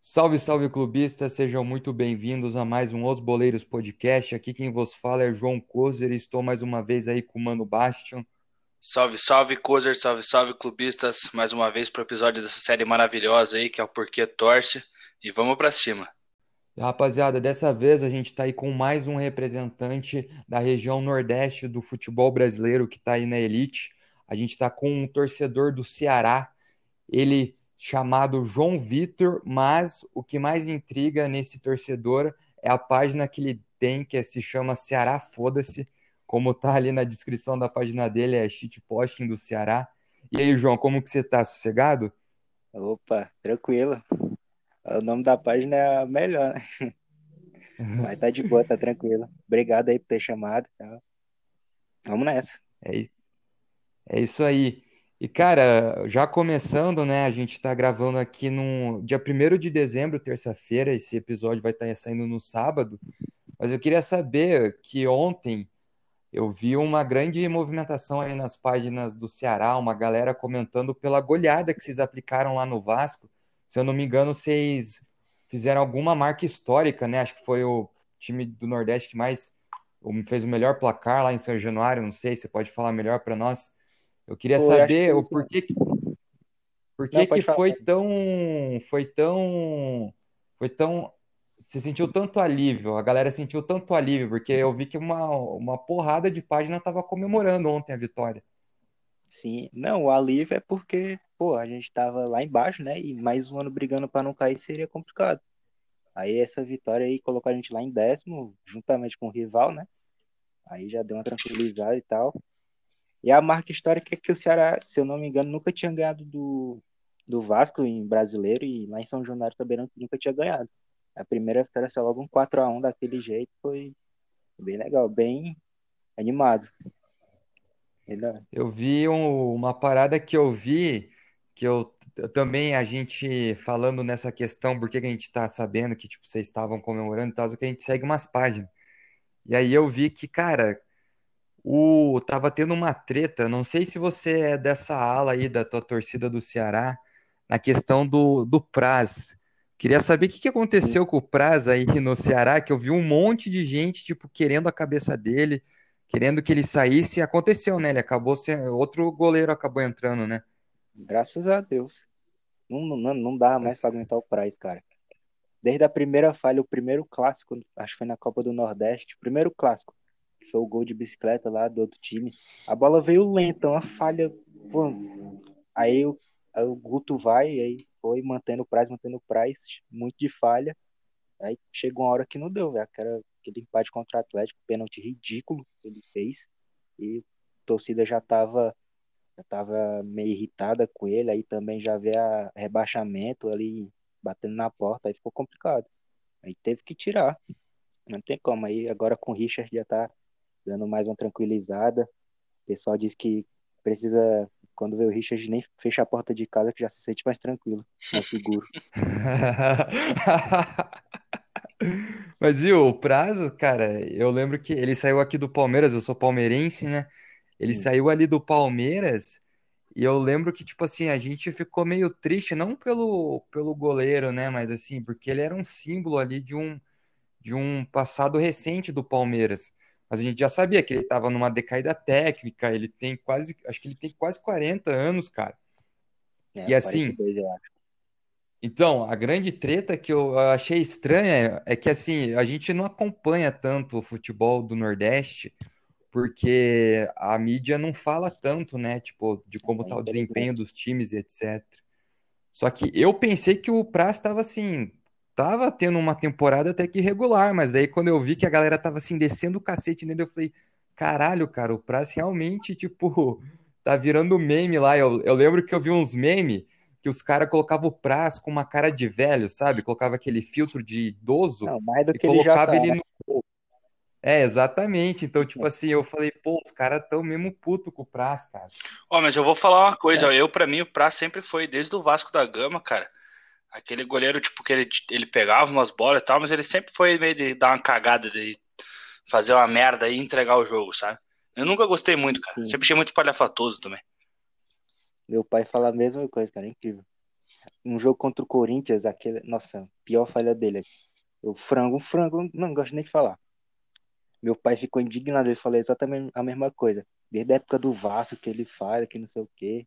Salve, salve clubistas, sejam muito bem-vindos a mais um Os Boleiros Podcast. Aqui quem vos fala é João Kozer e estou mais uma vez aí com o Mano Bastion. Salve, salve, Kozer, salve, salve, clubistas. Mais uma vez para o episódio dessa série maravilhosa aí, que é o Porquê Torce. E vamos para cima. Rapaziada, dessa vez a gente está aí com mais um representante da região nordeste do futebol brasileiro que está aí na elite. A gente está com um torcedor do Ceará. Ele chamado João Vitor, mas o que mais intriga nesse torcedor é a página que ele tem, que se chama Ceará Foda-se, como tá ali na descrição da página dele, é shitposting do Ceará. E aí, João, como que você tá? Sossegado? Opa, tranquilo. O nome da página é melhor, né? Mas tá de boa, tá tranquilo. Obrigado aí por ter chamado. Tá? Vamos nessa. É, é isso aí. E, cara, já começando, né? A gente está gravando aqui no dia 1 de dezembro, terça-feira. Esse episódio vai estar tá saindo no sábado. Mas eu queria saber que ontem eu vi uma grande movimentação aí nas páginas do Ceará, uma galera comentando pela goleada que vocês aplicaram lá no Vasco. Se eu não me engano, vocês fizeram alguma marca histórica, né? Acho que foi o time do Nordeste que mais fez o melhor placar lá em São Januário. Não sei, você pode falar melhor para nós. Eu queria Pô, saber o porquê que, por que, que foi tão foi tão foi tão se sentiu tanto alívio, a galera sentiu tanto alívio, porque eu vi que uma, uma porrada de página tava comemorando ontem a vitória. Sim, não, o alívio é porque, pô, a gente tava lá embaixo, né? E mais um ano brigando para não cair seria complicado. Aí essa vitória aí colocou a gente lá em décimo, juntamente com o rival, né? Aí já deu uma tranquilizada e tal. E a marca histórica é que o Ceará, se eu não me engano, nunca tinha ganhado do, do Vasco em brasileiro e lá em São Januário também não, nunca tinha ganhado. A primeira vitória só logo um 4x1 daquele jeito foi bem legal, bem animado. Eu vi um, uma parada que eu vi, que eu, também, a gente falando nessa questão, por que a gente está sabendo que tipo, vocês estavam comemorando e tal, que a gente segue umas páginas. E aí eu vi que, cara, o, tava tendo uma treta, não sei se você é dessa ala aí da tua torcida do Ceará, na questão do, do Praz. Queria saber o que, que aconteceu com o Praz aí no Ceará, que eu vi um monte de gente, tipo, querendo a cabeça dele, querendo que ele saísse, aconteceu, né? Ele acabou sendo, outro goleiro acabou entrando, né? Graças a Deus. Não, não, não dá mais para aguentar o Praz, cara. Desde a primeira falha, o primeiro clássico, acho que foi na Copa do Nordeste, o primeiro clássico, foi o gol de bicicleta lá do outro time. A bola veio lenta, uma falha. Pô, aí, o, o Guto vai, aí foi mantendo o Price, mantendo o Price, muito de falha. Aí chegou uma hora que não deu, velho. Aquele empate contra o Atlético, pênalti ridículo que ele fez. E a torcida já tava, já tava meio irritada com ele. Aí também já vê a rebaixamento ali batendo na porta. Aí ficou complicado. Aí teve que tirar. Não tem como. Aí agora com o Richard já tá dando mais uma tranquilizada. O pessoal diz que precisa, quando vê o Richard, nem fechar a porta de casa, que já se sente mais tranquilo, mais seguro. Mas viu, o prazo, cara, eu lembro que ele saiu aqui do Palmeiras, eu sou palmeirense, né? Ele Sim. saiu ali do Palmeiras e eu lembro que, tipo assim, a gente ficou meio triste, não pelo, pelo goleiro, né? Mas assim, porque ele era um símbolo ali de um, de um passado recente do Palmeiras mas a gente já sabia que ele estava numa decaída técnica, ele tem quase, acho que ele tem quase 40 anos, cara. É, e assim, 42, eu acho. Então, a grande treta que eu achei estranha é que assim, a gente não acompanha tanto o futebol do Nordeste, porque a mídia não fala tanto, né, tipo, de como está o desempenho dos times e etc. Só que eu pensei que o Praz estava assim, tava tendo uma temporada até que regular, mas daí quando eu vi que a galera tava assim descendo o cacete nele, eu falei, caralho, cara, o Praz realmente, tipo, tá virando meme lá. Eu, eu lembro que eu vi uns memes que os caras colocavam o Praz com uma cara de velho, sabe? Colocava aquele filtro de idoso Não, mais do e que colocava ele, tá, ele no. É, exatamente. Então, tipo assim, eu falei, pô, os caras tão mesmo puto com o Praz, cara. Ó, oh, mas eu vou falar uma coisa, é. eu, para mim, o Praz sempre foi, desde o Vasco da Gama, cara, Aquele goleiro, tipo, que ele, ele pegava umas bolas e tal, mas ele sempre foi meio de dar uma cagada, de fazer uma merda e entregar o jogo, sabe? Eu nunca gostei muito, cara. Sim. Sempre achei muito espalhafatoso também. Meu pai fala a mesma coisa, cara, é incrível. Um jogo contra o Corinthians, aquele, nossa, pior falha dele. O frango, um frango, não gosto nem de falar. Meu pai ficou indignado, ele falou exatamente a mesma coisa. Desde a época do Vasco que ele fala, que não sei o quê.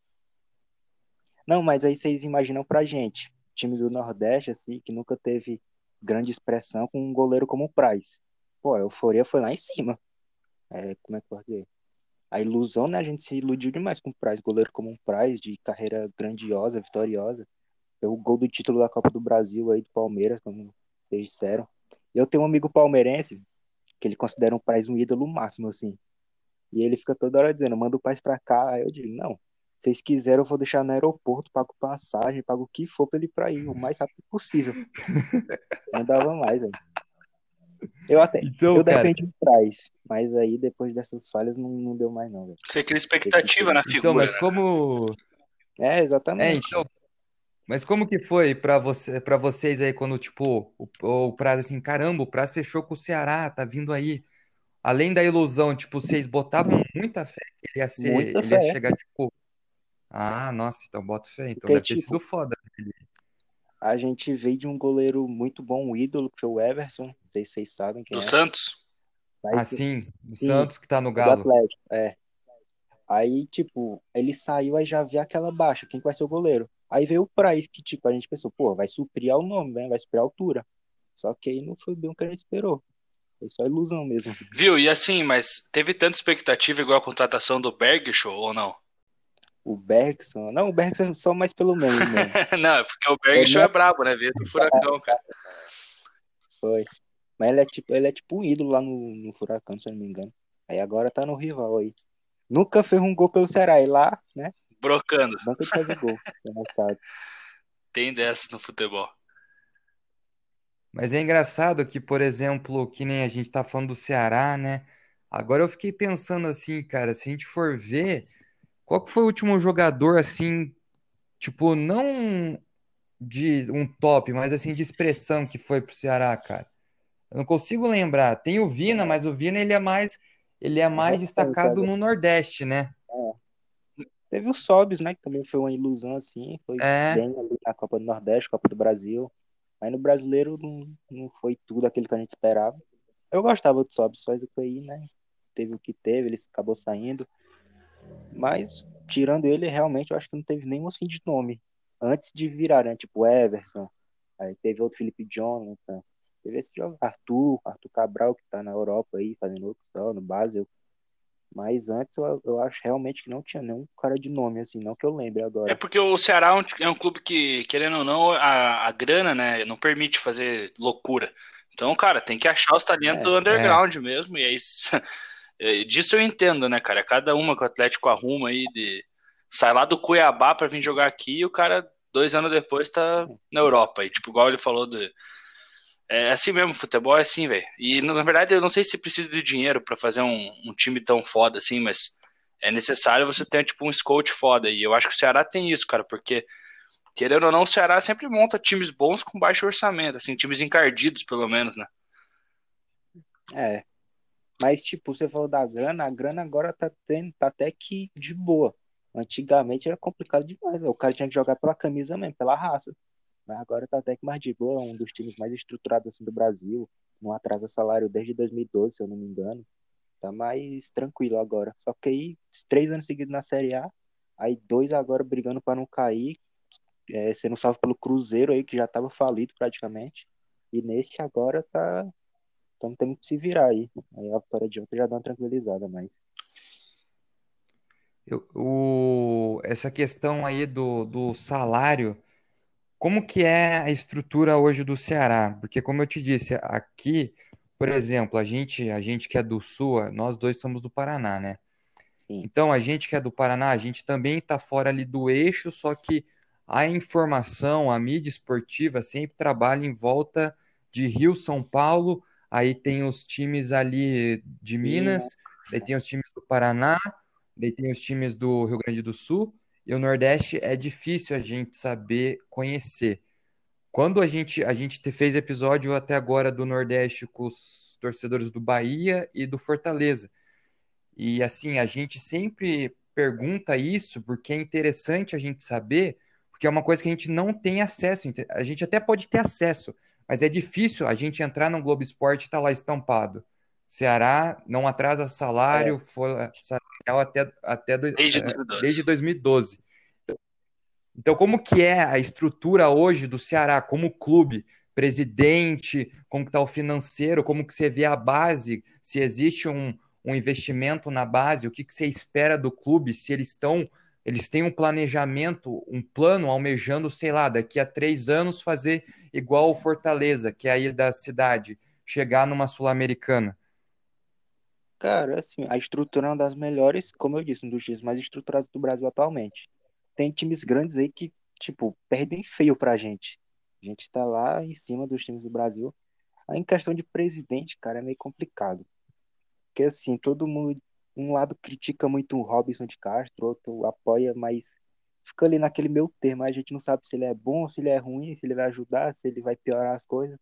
Não, mas aí vocês imaginam pra gente, time do Nordeste, assim, que nunca teve grande expressão com um goleiro como o Praz. Pô, a euforia foi lá em cima. É, como é que posso dizer? A ilusão, né? A gente se iludiu demais com o Praz, goleiro como um Praz, de carreira grandiosa, vitoriosa. O gol do título da Copa do Brasil aí do Palmeiras, como vocês disseram. Eu tenho um amigo palmeirense que ele considera um Praz um ídolo máximo, assim. E ele fica toda hora dizendo, manda o Praz pra cá. Aí eu digo, não, se vocês quiserem, eu vou deixar no aeroporto, pago passagem, pago o que for pra ele ir pra ir, o mais rápido possível. Não dava mais, velho. Eu até Então, eu cara, defendi o Praz, mas aí depois dessas falhas não, não deu mais não, velho. Você cria expectativa na então, figura, mas né? como É, É, exatamente. então, mas como que foi pra você, para vocês aí quando tipo o, o Praz assim, caramba, o Praz fechou com o Ceará, tá vindo aí. Além da ilusão, tipo, vocês botavam muita fé que ele ia ser, Muita ele ia fé. chegar tipo, ah, nossa, então boto fé, então Porque, deve ter tipo, sido foda. a gente veio de um goleiro muito bom, um ídolo, que foi o Everson. Não sei se vocês sabem quem Do é. Santos? Mas Ah, sim, o sim, Santos que tá no do Galo. Atlético, é. Aí, tipo, ele saiu, aí já via aquela baixa, quem que vai ser o goleiro? Aí veio o Praz, que, tipo, a gente pensou, pô, vai suprir ao nome, né? Vai suprir a altura. Só que aí não foi bem o que a gente esperou. Foi só ilusão mesmo. Viu? E assim, mas teve tanta expectativa igual a contratação do Bergshow ou não? O Bergson, não, o Bergson só mais pelo menos não, é porque o Bergshow é brabo, né? Veio do furacão, cara. Foi. Mas ele é tipo, ele é tipo um ídolo lá no, no Furacão, se eu não me engano. Aí agora tá no rival aí. Nunca fez um gol pelo Ceará. E lá, né? Brocando. Banca de fazer gol. Engraçado. Tem dessas no futebol. Mas é engraçado que, por exemplo, que nem a gente tá falando do Ceará, né? Agora eu fiquei pensando assim, cara, se a gente for ver, qual que foi o último jogador assim, tipo, não de um top, mas assim de expressão que foi pro Ceará, cara? Eu não consigo lembrar. Tem o Vina, mas o Vina ele é mais ele é mais destacado no Nordeste, né? Teve o Sobis, né? Que também foi uma ilusão, assim. Foi É. bem ali na Copa do Nordeste, Copa do Brasil. Mas no brasileiro não, não foi tudo aquilo que a gente esperava. Eu gostava do Sobis, só isso aí, né? Teve o que teve, ele acabou saindo. Mas, tirando ele, realmente eu acho que não teve nenhum assim de nome. Antes de virar, né? Tipo Everson. Aí teve outro Felipe Jonathan. Teve esse jogo, Arthur, Arthur Cabral, que tá na Europa aí, fazendo opção no Basel. Mas antes eu, eu acho realmente que não tinha nenhum cara de nome, assim, não que eu lembre É agora. porque o Ceará é um, é um clube que, querendo ou não, a, a grana, né, não permite fazer loucura. Então, cara, tem que achar os talentos É, do underground mesmo. E é, disso eu entendo, né, cara? Cada uma que o Atlético arruma aí de. Sai lá do Cuiabá pra vir jogar aqui e o cara, dois anos depois, tá na Europa. E, tipo, igual ele falou de. É assim mesmo, futebol é assim, velho. E na verdade eu não sei se precisa de dinheiro pra fazer um, um time tão foda assim, mas é necessário você ter tipo um scout foda. E eu acho que o Ceará tem isso, cara, porque querendo ou não, o Ceará sempre monta times bons com baixo orçamento, assim, times encardidos pelo menos, né? É. Mas, tipo, você falou da grana, a grana agora tá tendo, tá até que de boa. Antigamente era complicado demais, né? o cara tinha que jogar pela camisa mesmo, pela raça. Mas agora tá até que mais de boa, é um dos times mais estruturados assim do Brasil. Não atrasa salário desde 2012, se eu não me engano. Tá mais tranquilo agora. Só que aí, três anos seguidos na Série A, aí dois agora brigando para não cair, é, sendo salvo pelo Cruzeiro aí, que já tava falido praticamente. E nesse agora tá. Então temos que se virar aí. Aí a vitória de ontem já dá uma tranquilizada, mas. Eu- o, essa questão aí do, do salário, como que é a estrutura hoje do Ceará? Porque como eu te disse, aqui, por exemplo, a gente, a gente que é do Sul, nós dois somos do Paraná, né? Sim. Então, a gente que é do Paraná, a gente também está fora ali do eixo, só que a informação, a mídia esportiva sempre trabalha em volta de Rio, São Paulo, aí tem os times ali de Minas, daí tem os times do Paraná, daí tem os times do Rio Grande do Sul, e o Nordeste é difícil a gente saber conhecer. Quando a gente, a gente te- fez episódio até agora do Nordeste com os torcedores do Bahia e do Fortaleza. E assim, a gente sempre pergunta isso porque é interessante a gente saber, porque é uma coisa que a gente não tem acesso. A gente até pode ter acesso, mas é difícil a gente entrar no Globo Esporte e estar tá lá estampado. Ceará não atrasa salário, é. folha até, até desde, é, 2012. desde 2012. Então, como que é a estrutura hoje do Ceará como clube? Presidente, como que está o financeiro, como que você vê a base, se existe um, um investimento na base, o que, que você espera do clube, se eles estão, eles têm um planejamento, um plano almejando, sei lá, daqui a três anos fazer igual o Fortaleza, que é aí da cidade, chegar numa Sul-Americana. Cara, assim, a estrutura é uma das melhores, como eu disse, um dos times mais estruturados do Brasil atualmente. Tem times grandes aí que, tipo, perdem feio pra gente. A gente tá lá em cima dos times do Brasil. Aí, em questão de presidente, cara, é meio complicado. Porque, assim, todo mundo, um lado critica muito o Robson de Castro, outro apoia, mas fica ali naquele meu termo. A gente não sabe se ele é bom, se ele é ruim, se ele vai ajudar, se ele vai piorar as coisas.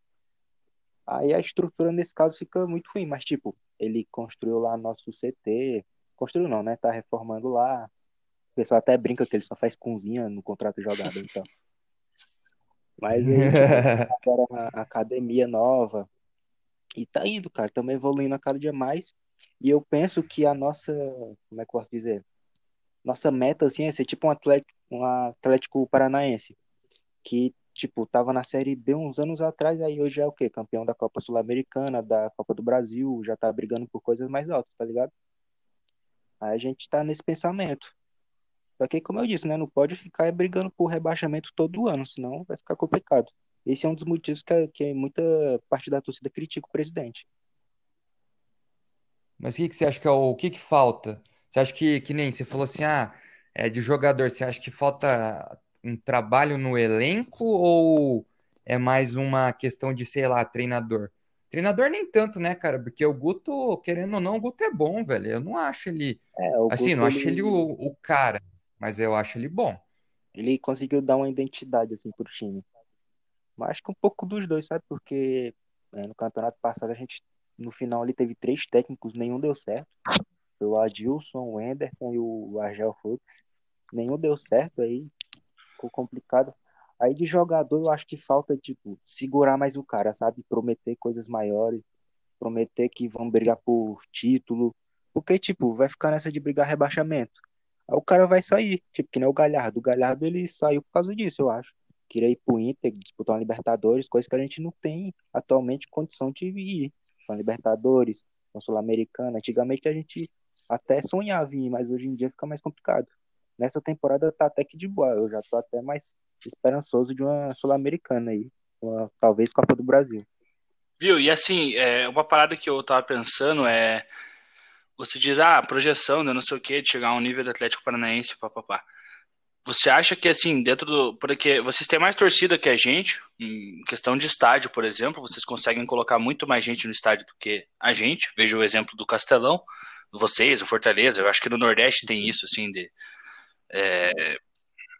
Aí a estrutura nesse caso fica muito ruim, mas tipo, ele construiu lá nosso CT, construiu não, né? Tá reformando lá. O pessoal até brinca que ele só faz cozinha no contrato de jogador, então. Mas aí, tipo, agora uma academia nova. E tá indo, cara, também evoluindo a cada dia mais. E eu penso que a nossa, como é que eu posso dizer? Nossa meta, assim, é ser tipo um Atlético, um Atlético Paranaense. Que tipo, tava na Série B uns anos atrás, aí hoje é o quê? Campeão da Copa Sul-Americana, da Copa do Brasil, já tá brigando por coisas mais altas, tá ligado? Aí a gente tá nesse pensamento. Só que, como eu disse, né, não pode ficar brigando por rebaixamento todo ano, senão vai ficar complicado. Esse é um dos motivos que, que muita parte da torcida critica o presidente. Mas o que, que você acha que é o, o que, que falta? Você acha que, que nem você falou assim, ah, é de jogador, você acha que falta um trabalho no elenco ou é mais uma questão de, sei lá, treinador? Treinador nem tanto, né, cara? Porque o Guto, querendo ou não, o Guto é bom, velho. Eu não acho ele. É, assim, Guto, não acho ele, ele o, o, cara, mas eu acho ele bom. Ele conseguiu dar uma identidade, assim, pro time. Mas acho que um pouco dos dois, sabe? Porque é, no campeonato passado a gente, no final, ali teve três técnicos, nenhum deu certo. Foi o Adilson, o Anderson e o Argel Fux. Nenhum deu certo aí ficou complicado. Aí de jogador eu acho que falta, tipo, segurar mais o cara, sabe? Prometer coisas maiores, prometer que vão brigar por título. Porque, tipo, vai ficar nessa de brigar rebaixamento. Aí o cara vai sair, tipo, que nem o Galhardo. O Galhardo ele saiu por causa disso, eu acho. Queria ir pro Inter, disputar uma Libertadores, coisa que a gente não tem atualmente condição de ir. Uma Libertadores, uma Sul-Americana. Antigamente a gente até sonhava em ir, mas hoje em dia fica mais complicado nessa temporada tá até que de boa. Eu já tô até mais esperançoso de uma Sul-Americana aí. Uma, talvez Copa do Brasil. Viu? E assim, é, uma parada que eu tava pensando é. Você diz, ah, projeção, né, não sei o que, de chegar a um nível do Atlético Paranaense, papapá. Você acha que, assim, dentro do. Porque vocês têm mais torcida que a gente, em questão de estádio, por exemplo, vocês conseguem colocar muito mais gente no estádio do que a gente. Veja o exemplo do Castelão, vocês, o Fortaleza. Eu acho que no Nordeste tem isso, assim, de é,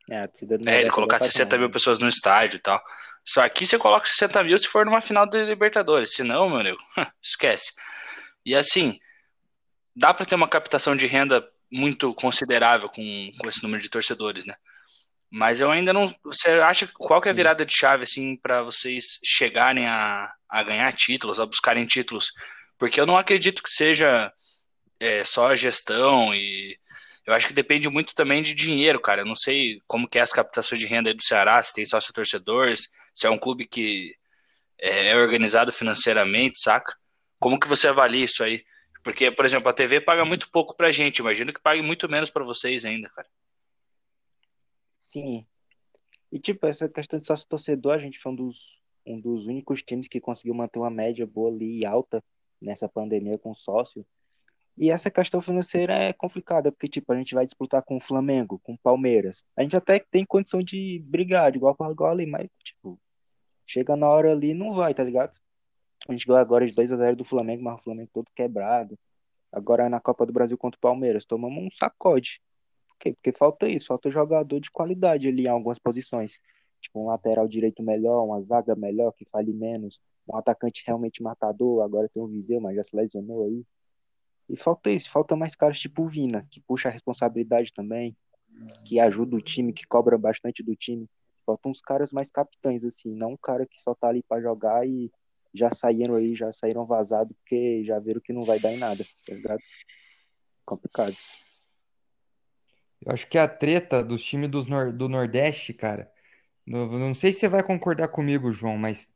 é, é ele colocar 60 mil pessoas no estádio e tal. Só aqui você coloca 60 mil se for numa final de Libertadores. Se não, meu amigo, esquece. E assim, dá para ter uma captação de renda muito considerável com, com esse número de torcedores, né? Mas eu ainda não. Você acha qual que é a virada de chave assim para vocês chegarem a, a ganhar títulos, a buscarem títulos? Porque eu não acredito que seja é, só a gestão e eu acho que depende muito também de dinheiro, cara. Eu não sei como que é as captações de renda do Ceará, se tem sócio torcedores, se é um clube que é, é organizado financeiramente, saca? Como que você avalia isso aí? Porque, por exemplo, a TV paga muito pouco pra gente. Imagino que pague muito menos para vocês ainda, cara. Sim. E, tipo, essa questão de sócio torcedor, a gente foi um dos, um dos únicos times que conseguiu manter uma média boa ali e alta nessa pandemia com sócio. E essa questão financeira é complicada, porque, tipo, a gente vai disputar com o Flamengo, com o Palmeiras. A gente até tem condição de brigar, de igual para igual ali, mas, tipo, chega na hora ali não vai, tá ligado? A gente ganhou agora de 2 a 0 do Flamengo, mas o Flamengo todo quebrado. Agora na Copa do Brasil contra o Palmeiras, tomamos um sacode. Por quê? Porque falta isso, falta jogador de qualidade ali em algumas posições. Tipo, um lateral direito melhor, uma zaga melhor, que fale menos, um atacante realmente matador. Agora tem o Viseu, mas já se lesionou aí. E falta isso, falta mais caras tipo Vina, que puxa a responsabilidade também, que ajuda o time, que cobra bastante do time. Faltam uns caras mais capitães, assim, não um cara que só tá ali para jogar e já saíram aí, já saíram vazados porque já viram que não vai dar em nada, tá ligado? Complicado. Eu acho que a treta dos times dos nor- do Nordeste, cara, não sei se você vai concordar comigo, João, mas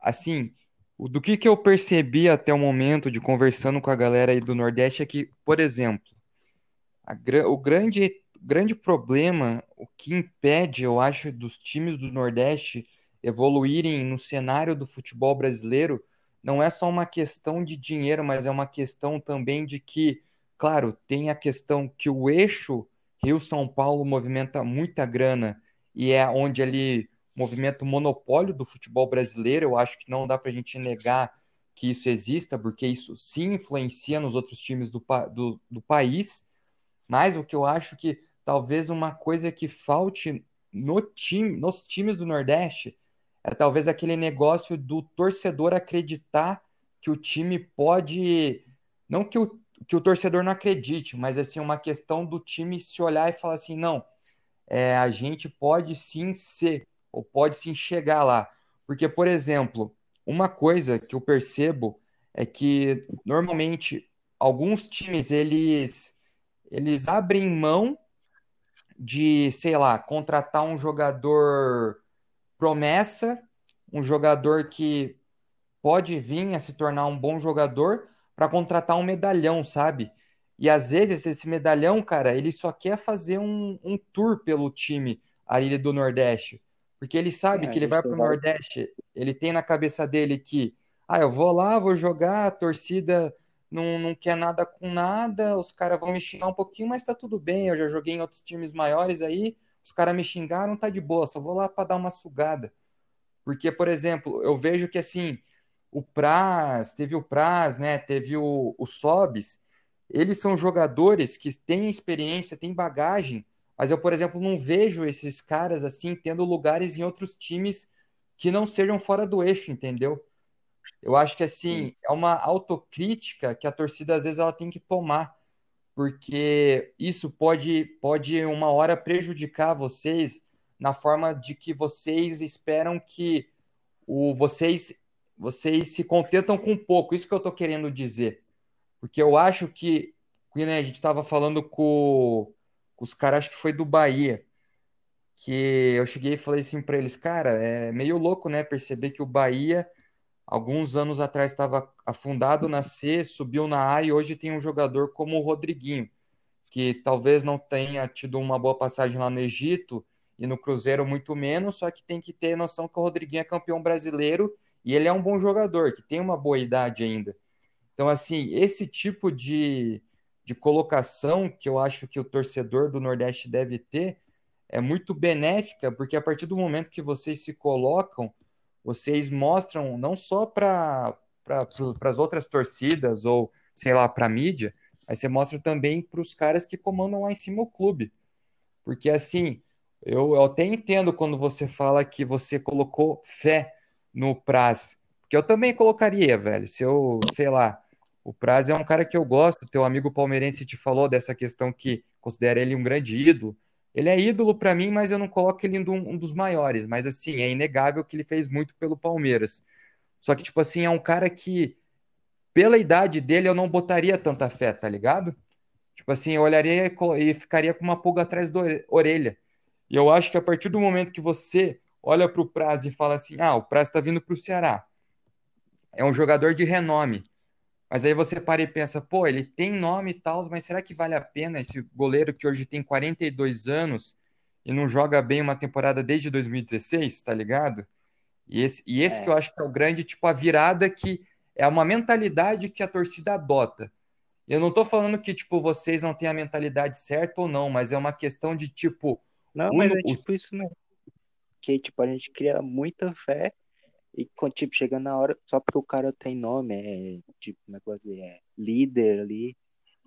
assim, o- do que que eu percebi até o momento de conversando com a galera aí do Nordeste é que, por exemplo, a o grande, grande problema, o que impede, eu acho, dos times do Nordeste evoluírem no cenário do futebol brasileiro, não é só uma questão de dinheiro, mas é uma questão também de que, claro, tem a questão que o eixo Rio-São Paulo movimenta muita grana e é onde ele movimenta o monopólio do futebol brasileiro. Eu acho que não dá para a gente negar que isso exista, porque isso sim influencia nos outros times do, do, do país. Mas o que eu acho que talvez uma coisa que falte no time, nos times do Nordeste é talvez aquele negócio do torcedor acreditar que o time pode, não que o, que o torcedor não acredite, mas assim uma questão do time se olhar e falar assim, não, é, a gente pode sim ser ou pode sim chegar lá. Porque, por exemplo, uma coisa que eu percebo é que normalmente alguns times eles eles abrem mão de, sei lá, contratar um jogador promessa, um jogador que pode vir a se tornar um bom jogador para contratar um medalhão, sabe? E às vezes esse medalhão, cara, ele só quer fazer um, um tour pelo time ali do Nordeste. Porque ele sabe a que ele vai pro vários. Nordeste, ele tem na cabeça dele que, ah, eu vou lá, vou jogar, a torcida não, não quer nada com nada, os caras vão me xingar um pouquinho, mas tá tudo bem, eu já joguei em outros times maiores aí, os caras me xingaram, tá de boa, só vou lá para dar uma sugada. Porque, por exemplo, eu vejo que assim, o Praz, teve o Praz, né? Teve o, o Sobis, eles são jogadores que têm experiência, têm bagagem, mas eu, por exemplo, não vejo esses caras assim tendo lugares em outros times que não sejam fora do eixo, entendeu? Eu acho que Sim. assim, é uma autocrítica que a torcida às vezes ela tem que tomar, porque isso pode pode uma hora prejudicar vocês na forma de que vocês esperam que o vocês vocês se contentam com pouco. Isso que eu tô querendo dizer. Porque eu acho que, que né, a gente estava falando com, com os caras, acho que foi do Bahia, que eu cheguei e falei assim para eles, cara, é meio louco, né, perceber que o Bahia alguns anos atrás estava afundado na C, subiu na A e hoje tem um jogador como o Rodriguinho, que talvez não tenha tido uma boa passagem lá no Egito e no Cruzeiro muito menos, só que tem que ter noção que o Rodriguinho é campeão brasileiro e ele é um bom jogador, que tem uma boa idade ainda. Então, assim, esse tipo de, de colocação que eu acho que o torcedor do Nordeste deve ter é muito benéfica, porque a partir do momento que vocês se colocam, vocês mostram não só para para as outras torcidas ou, sei lá, para a mídia, mas você mostra também para os caras que comandam lá em cima o clube. Porque assim, eu, eu até entendo quando você fala que você colocou fé no Praz. Porque eu também colocaria, velho. Se eu, sei lá, o Praz é um cara que eu gosto, teu amigo palmeirense te falou dessa questão que considera ele um grande ídolo. Ele é ídolo pra mim, mas eu não coloco ele em um, dos maiores. Mas assim, é inegável que ele fez muito pelo Palmeiras. Só que, tipo assim, é um cara que, pela idade dele, eu não botaria tanta fé, tá ligado? Tipo assim, eu olharia e ficaria com uma pulga atrás da ore- orelha. E eu acho que a partir do momento que você olha para o Praz e fala assim: ah, o Praz está vindo para o Ceará, é um jogador de renome. Mas aí você para e pensa: pô, ele tem nome e tal, mas será que vale a pena esse goleiro que hoje tem 42 anos e não joga bem uma temporada desde 2016, tá ligado? E esse, e esse que eu É. acho que é o grande, tipo, a virada que é uma mentalidade que a torcida adota. Eu não tô falando que, tipo, vocês não têm a mentalidade certa ou não, mas é uma questão de, tipo, Não, o, mas é tipo isso mesmo. Que, tipo, a gente cria muita fé e, tipo, chega na hora, só porque o cara tem nome, é, tipo, como é que eu vou dizer, é líder ali,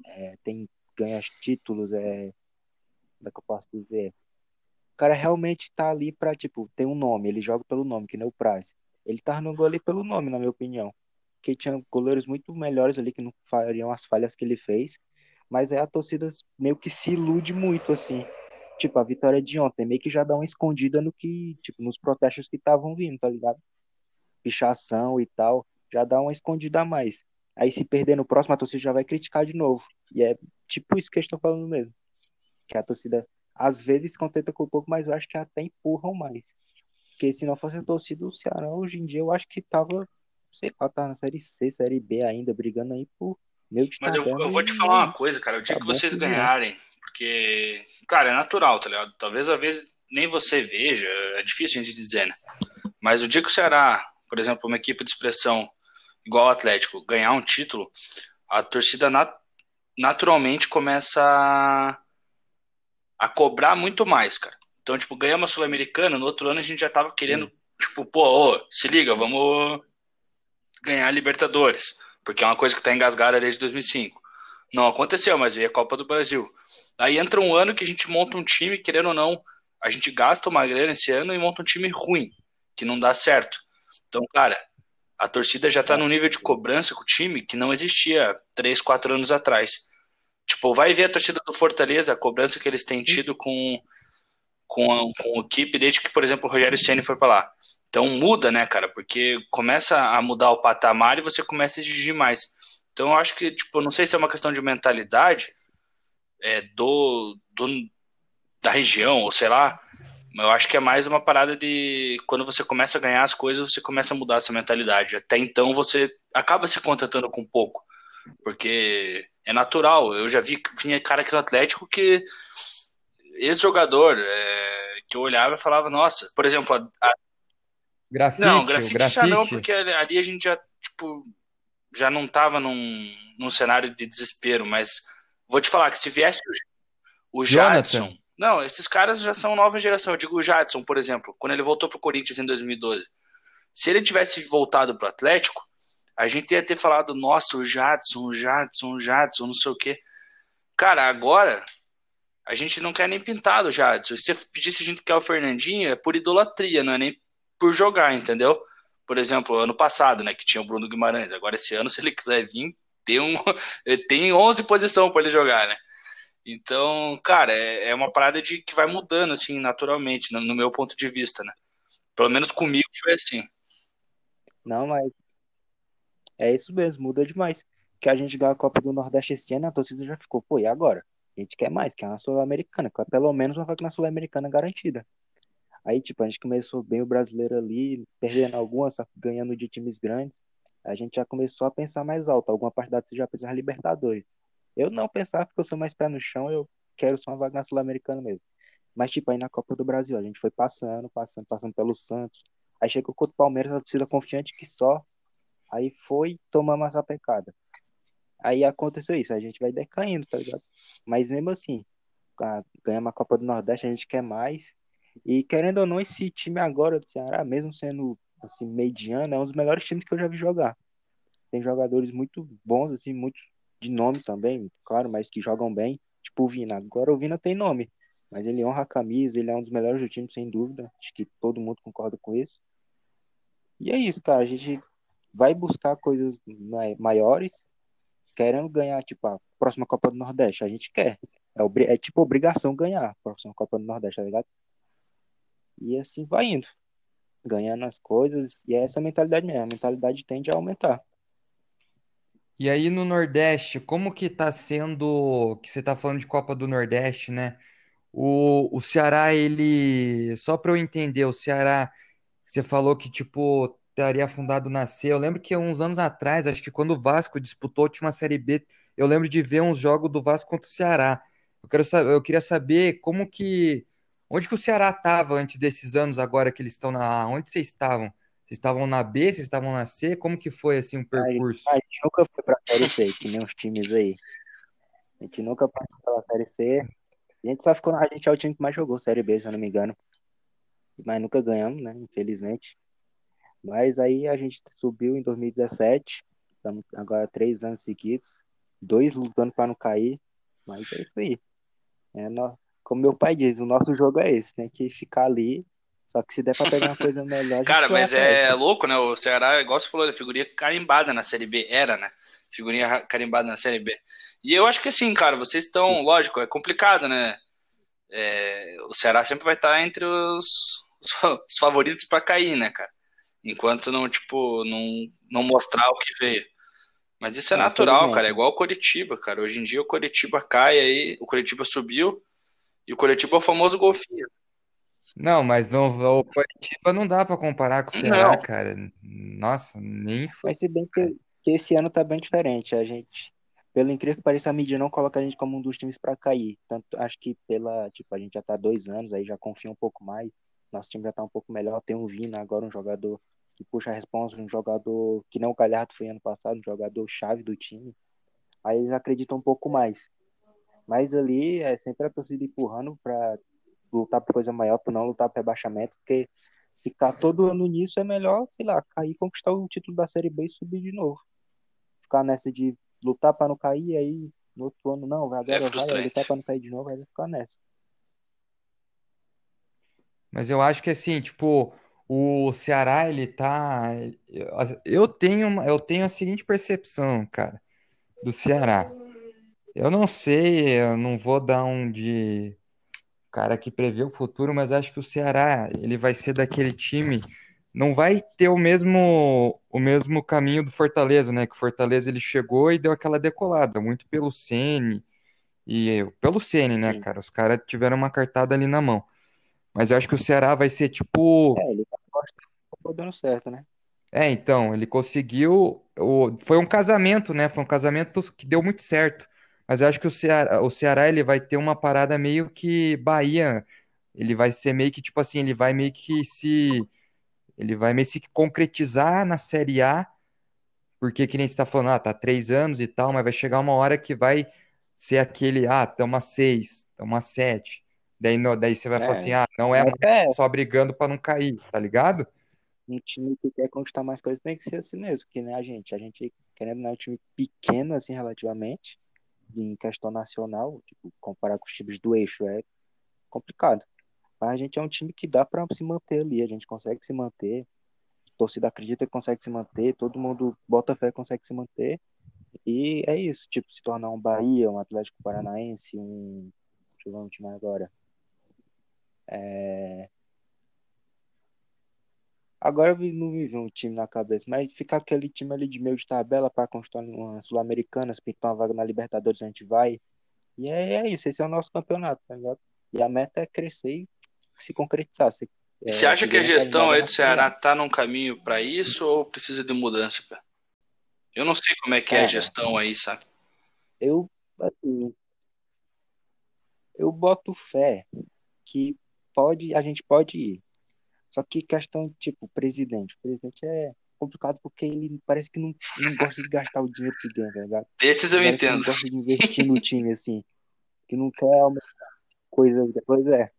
é, tem, ganha títulos, é, como é que eu posso dizer? O cara realmente tá ali pra, tipo, ter um nome, ele joga pelo nome, que nem o Praz. Ele tá no gol ali pelo nome, na minha opinião. porque tinha goleiros muito melhores ali que não fariam as falhas que ele fez. Mas aí a torcida meio que se ilude muito, assim. Tipo, a vitória de ontem meio que já dá uma escondida no que, tipo, nos protestos que estavam vindo, tá ligado? Pichação e tal, já dá uma escondida a mais. Aí se perder no próximo, a torcida já vai criticar de novo. E é tipo isso que eu estou falando mesmo. Que a torcida às vezes contenta com um pouco, mas eu acho que até empurram mais. Porque se não fosse a torcida do Ceará, hoje em dia eu acho que tava, sei lá, tava na série C, série B ainda, brigando aí por meio de Mas eu, eu vou te falar uma coisa, cara. O dia tá que vocês que ganharem, porque, cara, é natural, tá ligado? Talvez às vezes nem você veja, é difícil a gente dizer, né? Mas o dia que o Ceará, por exemplo, uma equipe de expressão igual o Atlético, ganhar um título, a torcida nat naturalmente começa a, a cobrar muito mais, cara. Então, tipo, ganhamos a Sul-Americana, no outro ano a gente já tava querendo, tipo, pô, ô, se liga, vamos ganhar a Libertadores, porque é uma coisa que tá engasgada desde 2005. Não aconteceu, mas veio a Copa do Brasil. Aí entra um ano que a gente monta um time, querendo ou não, a gente gasta uma grana esse ano e monta um time ruim, que não dá certo. Então, cara, a torcida já tá num nível de cobrança com o time que não existia 3, 4 anos atrás. Tipo, vai ver a torcida do Fortaleza, a cobrança que eles têm tido com, com, a, com a equipe desde que, por exemplo, o Rogério Ceni foi para lá. Então muda, né, cara? Porque começa a mudar o patamar e você começa a exigir mais. Então eu acho que, tipo, não sei se é uma questão de mentalidade é, do, do da região, ou sei lá, eu acho que é mais uma parada de quando você começa a ganhar as coisas, você começa a mudar essa mentalidade. Até então você acaba se contentando com pouco, porque é natural. Eu já vi vinha cara aqui no Atlético que esse jogador é, que eu olhava e falava, nossa, por exemplo, a, a... grafite, não, grafite, grafite já não, porque ali a gente já tipo já não tava num, num cenário de desespero, mas vou te falar que se viesse o, o Jadson, não, esses caras já são nova geração. Eu digo o Jadson, por exemplo, quando ele voltou pro Corinthians em 2012. Se ele tivesse voltado pro Atlético, a gente ia ter falado, nossa, o Jadson, o Jadson, o Jadson, não sei o quê. Cara, agora a gente não quer nem pintado o Jadson. Se você pedisse a gente quer o Fernandinho, é por idolatria, não é nem por jogar, entendeu? Por exemplo, ano passado, né, que tinha o Bruno Guimarães. Agora esse ano, se ele quiser vir, tem um, tem 11 posição para ele jogar, né? Então, cara, é, é, uma parada de que vai mudando, assim, naturalmente, no, no, meu ponto de vista, né? Pelo menos comigo foi assim. Não, mas é isso mesmo, muda demais. Que a gente ganhou a Copa do Nordeste esse ano, a torcida já ficou, pô, e agora? A gente quer mais, quer uma Sul-Americana, que é pelo menos uma vaga na Sul-Americana garantida. Aí, tipo, a gente começou bem o brasileiro ali, perdendo algumas, só ganhando de times grandes. A gente já começou a pensar mais alto. Alguma parte da já pensou Libertadores. Eu não pensava porque eu sou mais pé no chão, eu quero só uma vaga na Sul-Americana mesmo. Mas, tipo, aí na Copa do Brasil, a gente foi passando, passando, passando pelo Santos. Aí chegou contra o Palmeiras, a torcida confiante que só. Aí foi, tomamos essa pecada. Aí aconteceu isso, a gente vai decaindo, tá ligado? Mas mesmo assim, ganhamos a Copa do Nordeste, a gente quer mais. E querendo ou não, esse time agora do Ceará, mesmo sendo assim, mediano, é um dos melhores times que eu já vi jogar. Tem jogadores muito bons, assim, muito de nome também, claro, mas que jogam bem, tipo o Vina. Agora o Vina tem nome, mas ele honra a camisa, ele é um dos melhores do time, sem dúvida. Acho que todo mundo concorda com isso. E é isso, cara. A gente vai buscar coisas maiores, querendo ganhar, tipo, a próxima Copa do Nordeste. A gente quer. É, é tipo obrigação ganhar a próxima Copa do Nordeste, tá ligado? E assim vai indo. Ganhando as coisas. E é essa mentalidade mesmo. A mentalidade tende a aumentar. E aí no Nordeste, como que tá sendo, que você tá falando de Copa do Nordeste, né? O, o Ceará, ele, só para eu entender, o Ceará, você falou que, tipo, estaria fundado na C. Eu lembro que uns anos atrás, acho que quando o Vasco disputou a última Série B, eu lembro de ver uns jogos do Vasco contra o Ceará. Eu quero saber, eu queria saber como que, onde que o Ceará estava antes desses anos agora que eles estão na, onde vocês estavam? Vocês estavam na B, vocês estavam na C? Como que foi assim o percurso? A gente nunca foi pra Série C, que nem os times aí. A gente nunca passou pela Série C. A gente só ficou. A gente é o time que mais jogou Série B, se eu não me engano. Mas nunca ganhamos, né? Infelizmente. Mas aí a gente subiu em 2017. Estamos agora três anos seguidos. Dois lutando para não cair. Mas é isso aí. É. Como meu pai diz, o nosso jogo é esse. Tem que ficar ali Só que se der pra pegar uma coisa melhor. Cara, mas é louco, né? O Ceará, igual você falou, é figurinha carimbada na Série B. Era, né? Figurinha carimbada na Série B. E eu acho que assim, cara, vocês estão. Lógico, é complicado, né? É, o Ceará sempre vai estar entre os, os favoritos pra cair, né, cara? Enquanto não, tipo, não, não mostrar o que veio. Mas isso é É, natural, cara. É igual o Coritiba, cara. Hoje em dia o Coritiba cai aí, o Coritiba subiu. E o Coritiba é o famoso golfinho. Não, mas não, o Curitiba não dá pra comparar com o Ceará, Não. cara. Nossa, nem foi. Mas se bem que, que esse ano tá bem diferente. A gente, pelo incrível que pareça, a mídia não coloca a gente como um dos times pra cair. Tanto acho que pela, tipo, a gente já tá há dois anos, aí já confia um pouco mais. Nosso time já tá um pouco melhor. Tem o Vina agora, um jogador que puxa a responsa, um jogador que não o Galhardo foi ano passado, um jogador chave do time. Aí eles acreditam um pouco mais. Mas ali é sempre a torcida empurrando pra lutar por coisa maior, por não lutar por rebaixamento, porque ficar todo ano nisso é melhor, sei lá, cair, conquistar o título da Série B e subir de novo. Ficar nessa de lutar pra não cair, aí no outro ano não, vai agora vai, aí frustrante. lutar pra não cair de novo, vai ficar nessa. Mas eu acho que assim, tipo, o Ceará, ele tá. Eu tenho, uma- eu tenho a seguinte percepção, cara, do Ceará. Eu não sei, eu não vou dar um de cara que prevê o futuro, mas acho que o Ceará, ele vai ser daquele time, não vai ter o mesmo o mesmo caminho do Fortaleza, né? Que o Fortaleza ele chegou e deu aquela decolada, muito pelo Ceni e pelo Ceni, né, Sim. cara? Os caras tiveram uma cartada ali na mão. Mas eu acho que o Ceará vai ser tipo É, ele tá tá dando certo, né? É, então, ele conseguiu. O, foi um casamento, né? Foi um casamento que deu muito certo. Mas eu acho que o Ceará, o Ceará ele vai ter uma parada meio que Bahia. Ele vai ser meio que, tipo assim, ele vai meio que se. Ele vai meio que se concretizar na Série A, porque que nem você tá falando, ah, tá três anos e tal, mas vai chegar uma hora que vai ser aquele, ah, tamo a seis, tamo a sete. Daí, no- daí você vai falar É. assim, ah, não é mais é, só brigando pra não cair, tá ligado? um time que quer conquistar mais coisas tem que ser assim mesmo, que nem a gente. A gente, querendo ou não, é um time pequeno, assim, relativamente, em questão nacional, tipo, comparar com os times do eixo é complicado. Mas a gente é um time que dá pra se manter ali, a gente consegue se manter, a torcida acredita que consegue se manter, todo mundo bota fé consegue se manter, e é isso, tipo, se tornar um Bahia, um Atlético Paranaense, um. Deixa eu ver um time agora. É... Agora não me vem um time na cabeça, mas ficar aquele time ali de meio de tabela para conquistar uma Sul-Americana, se pintar uma vaga na Libertadores, a gente vai. E é, é isso, esse é o nosso campeonato, tá ligado? E a meta é crescer e se concretizar. Se, é, você acha que a gestão aí do A. Ceará tá num caminho pra isso ou precisa de mudança, pé? Eu não sei como é que é a Cara, gestão aí, sabe? eu, assim, eu boto fé que pode, a gente pode ir. Só que questão, tipo, presidente. O presidente é complicado porque ele parece que não, não gosta de gastar o dinheiro que ganha, tá ligado? Desses eu Parece que não entendo. gosta de investir no time, assim. Que não quer almejar coisa. Pois é.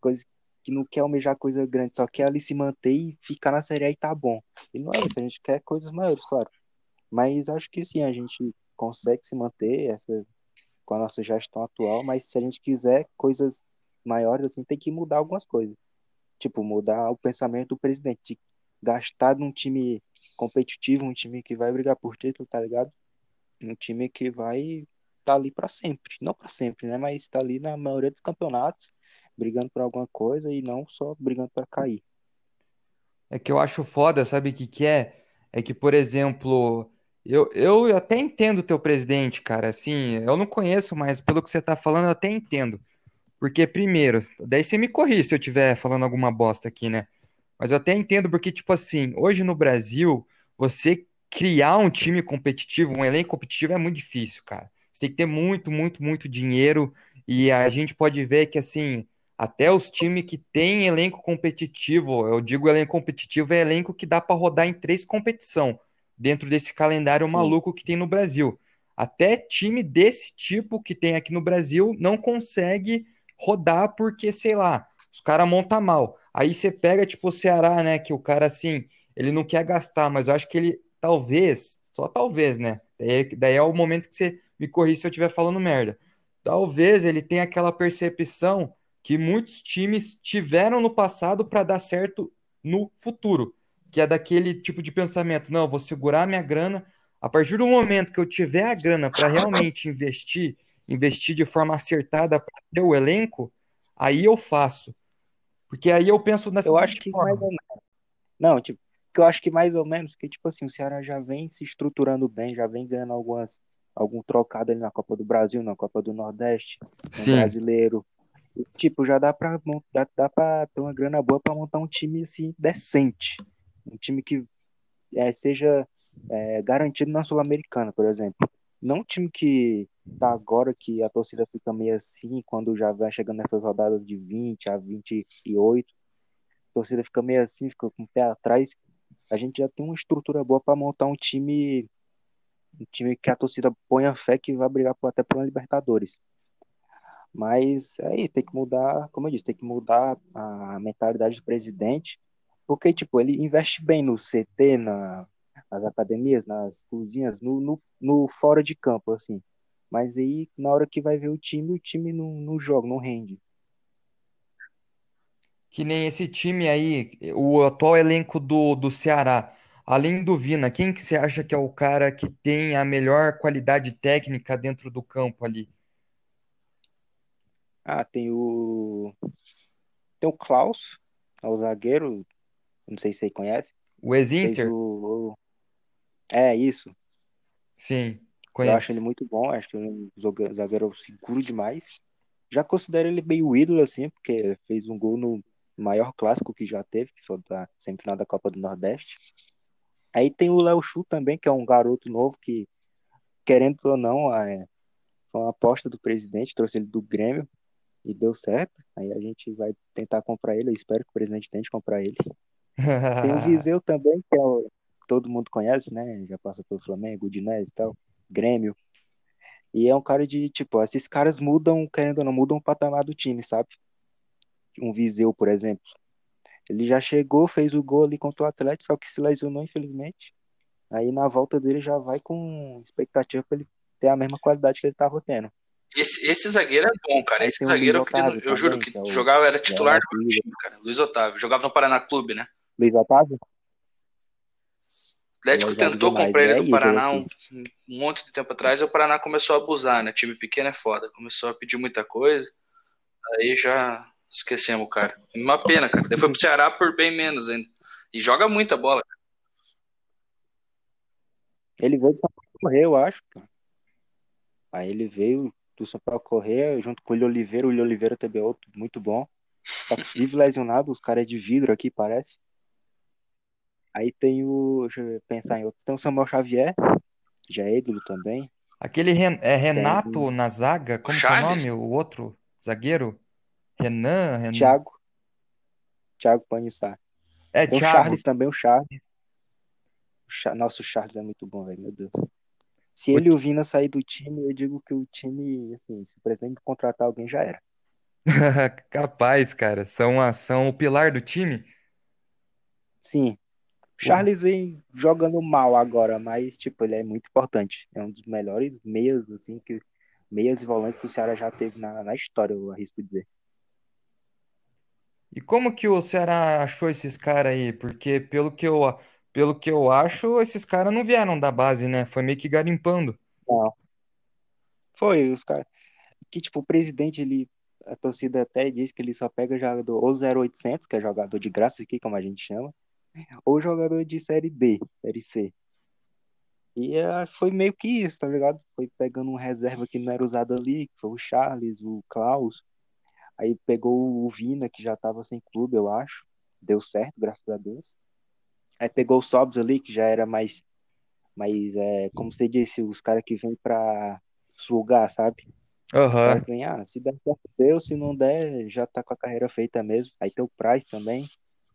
Coisa que não quer almejar coisa grande, só quer ali se manter e ficar na Série A e tá bom. E não é isso, a gente quer coisas maiores, claro. Mas acho que sim, a gente consegue se manter essa, com a nossa gestão atual, mas se a gente quiser coisas maiores, assim, tem que mudar algumas coisas. Tipo, mudar o pensamento do presidente, de gastar num time competitivo, um time que vai brigar por título, tá ligado? Um time que vai estar ali pra sempre. Não pra sempre, né? Mas tá ali na maioria dos campeonatos, brigando por alguma coisa e não só brigando pra cair. É que eu acho foda, sabe o que que é? É que, por exemplo, eu, eu até entendo o teu presidente, cara, assim, eu não conheço, mas pelo que você tá falando, eu até entendo. Porque, primeiro, daí você me corrige se eu estiver falando alguma bosta aqui, né? Mas eu até entendo porque, tipo assim, hoje no Brasil, você criar um time competitivo, um elenco competitivo é muito difícil, cara. Você tem que ter muito, muito, muito dinheiro e a gente pode ver que, assim, até os times que têm elenco competitivo, eu digo elenco competitivo, é elenco que dá para rodar em três competição dentro desse calendário maluco que tem no Brasil. Até time desse tipo que tem aqui no Brasil não consegue rodar porque, sei lá, os caras montam mal. Aí você pega, tipo, o Ceará, né? Que o cara, assim, ele não quer gastar, mas eu acho que ele, talvez, só talvez, né? Daí, daí é o momento que você me corrige se eu estiver falando merda. Talvez ele tenha aquela percepção que muitos times tiveram no passado para dar certo no futuro, que é daquele tipo de pensamento, não, eu vou segurar minha grana, a partir do momento que eu tiver a grana para realmente investir, investir de forma acertada para ter o elenco, aí eu faço. Porque aí eu penso nessa Eu acho que mais ou menos. Não, tipo, que eu acho que mais ou menos, que tipo assim, o Ceará já vem se estruturando bem, já vem ganhando algumas algum trocado ali na Copa do Brasil, na Copa do Nordeste, no. Brasileiro. E, tipo, já dá pra, mon- dá, dá pra ter uma grana boa pra montar um time assim decente. Um time que é, seja é, garantido na Sul-Americana, por exemplo. Não um time que tá agora que a torcida fica meio assim, quando já vai chegando nessas rodadas de 20 a 28, a torcida fica meio assim, fica com o pé atrás. A gente já tem uma estrutura boa para montar um time, um time que a torcida ponha fé que vai brigar até por uma Libertadores. Mas aí tem que mudar, como eu disse, tem que mudar a mentalidade do presidente, porque tipo, ele investe bem no CT, na, nas academias, nas cozinhas, no, no, no fora de campo, assim. Mas aí, na hora que vai ver o time, o time não, não joga, não rende. Que nem esse time aí, o atual elenco do, do Ceará. Além do Vina, quem que você acha que é o cara que tem a melhor qualidade técnica dentro do campo ali? Ah, tem o. Tem o Klaus, é o zagueiro, não sei se você conhece. O ex-Inter? o- É, isso. Sim, Eu acho ele conheço. muito bom, acho que é um zagueiro seguro demais. Já considero ele meio ídolo, assim, porque fez um gol no maior clássico que já teve, que foi da semifinal da Copa do Nordeste. Aí tem o Léo Chu também, que é um garoto novo que, querendo ou não, é, foi uma aposta do presidente, trouxe ele do Grêmio e deu certo. Aí a gente vai tentar comprar ele, eu espero que o presidente tente comprar ele. Tem o Viseu também, que é o, todo mundo conhece, né? Já passa pelo Flamengo, Udinese e tal, Grêmio. E é um cara de, tipo, esses caras mudam, querendo ou não, mudam o patamar do time, sabe? Um Viseu, por exemplo. Ele já chegou, fez o gol ali contra o Atlético, só que se lesionou, infelizmente. Aí na volta dele já vai com expectativa pra ele ter a mesma qualidade que ele tava tendo. Esse, esse zagueiro é bom, cara. Aí Esse zagueiro eu, queria- eu juro que que é o jogava, era titular do meu Madrid. time, cara. Luiz Otávio. Jogava no Paraná Clube, né? Luiz Otávio? O Atlético Ele tentou demais, comprar ele ele é do Paraná um, um monte de tempo atrás, e o Paraná começou a abusar, né? Time pequeno é foda. Começou a pedir muita coisa. Aí já esquecemos o cara. Uma pena, cara. Daí foi pro Ceará por bem menos ainda. E joga muita bola. Ele veio do São Paulo correr, eu acho, cara. Aí ele veio do São Paulo correr junto com o William Oliveira. O William Oliveira também é outro muito bom. Que vive lesionado, os caras é de vidro aqui, parece. Aí tem o. Deixa eu pensar em outros. Tem o Samuel Xavier, já é ídolo também. Aquele Ren- é Tem Renato na zaga, O como que é o nome? O outro zagueiro? Renan, Ren... Thiago. Thiago Panissar. É, Tem o Thiago. Charles também, o Charles. O Cha- Nossa, o Charles é muito bom, velho, meu Deus. Se O- ele e o Vina sair do time, eu digo que o time, assim, se pretende contratar alguém, já era. Capaz, cara. São, a, são o pilar do time. Sim, o O- Charles vem jogando mal agora, mas, tipo, ele é muito importante. É um dos melhores meias, assim, que meias e volantes que o Ceará já teve na, na história, eu arrisco dizer. E como que o Ceará achou esses caras aí? Porque pelo que eu, pelo que eu acho, esses caras não vieram da base, né? Foi meio que garimpando. Não, foi, os caras. Que, tipo, o presidente, ele. A torcida até diz que ele só pega jogador ou 0800, que é jogador de graça aqui, como a gente chama, ou jogador de série B, série C. E eh, foi meio que isso, tá ligado? Foi pegando um reserva que não era usado ali, que foi o Charles, o Klaus. Aí pegou o Vina, que já tava sem clube, eu acho. Deu certo, graças a Deus. Aí pegou o Sobs ali, que já era mais, mais é, como você disse, os caras que vêm pra sugar, sabe? Que vêm, ah, se der certo, deu, se não der, já tá com a carreira feita mesmo. Aí tem o Price também,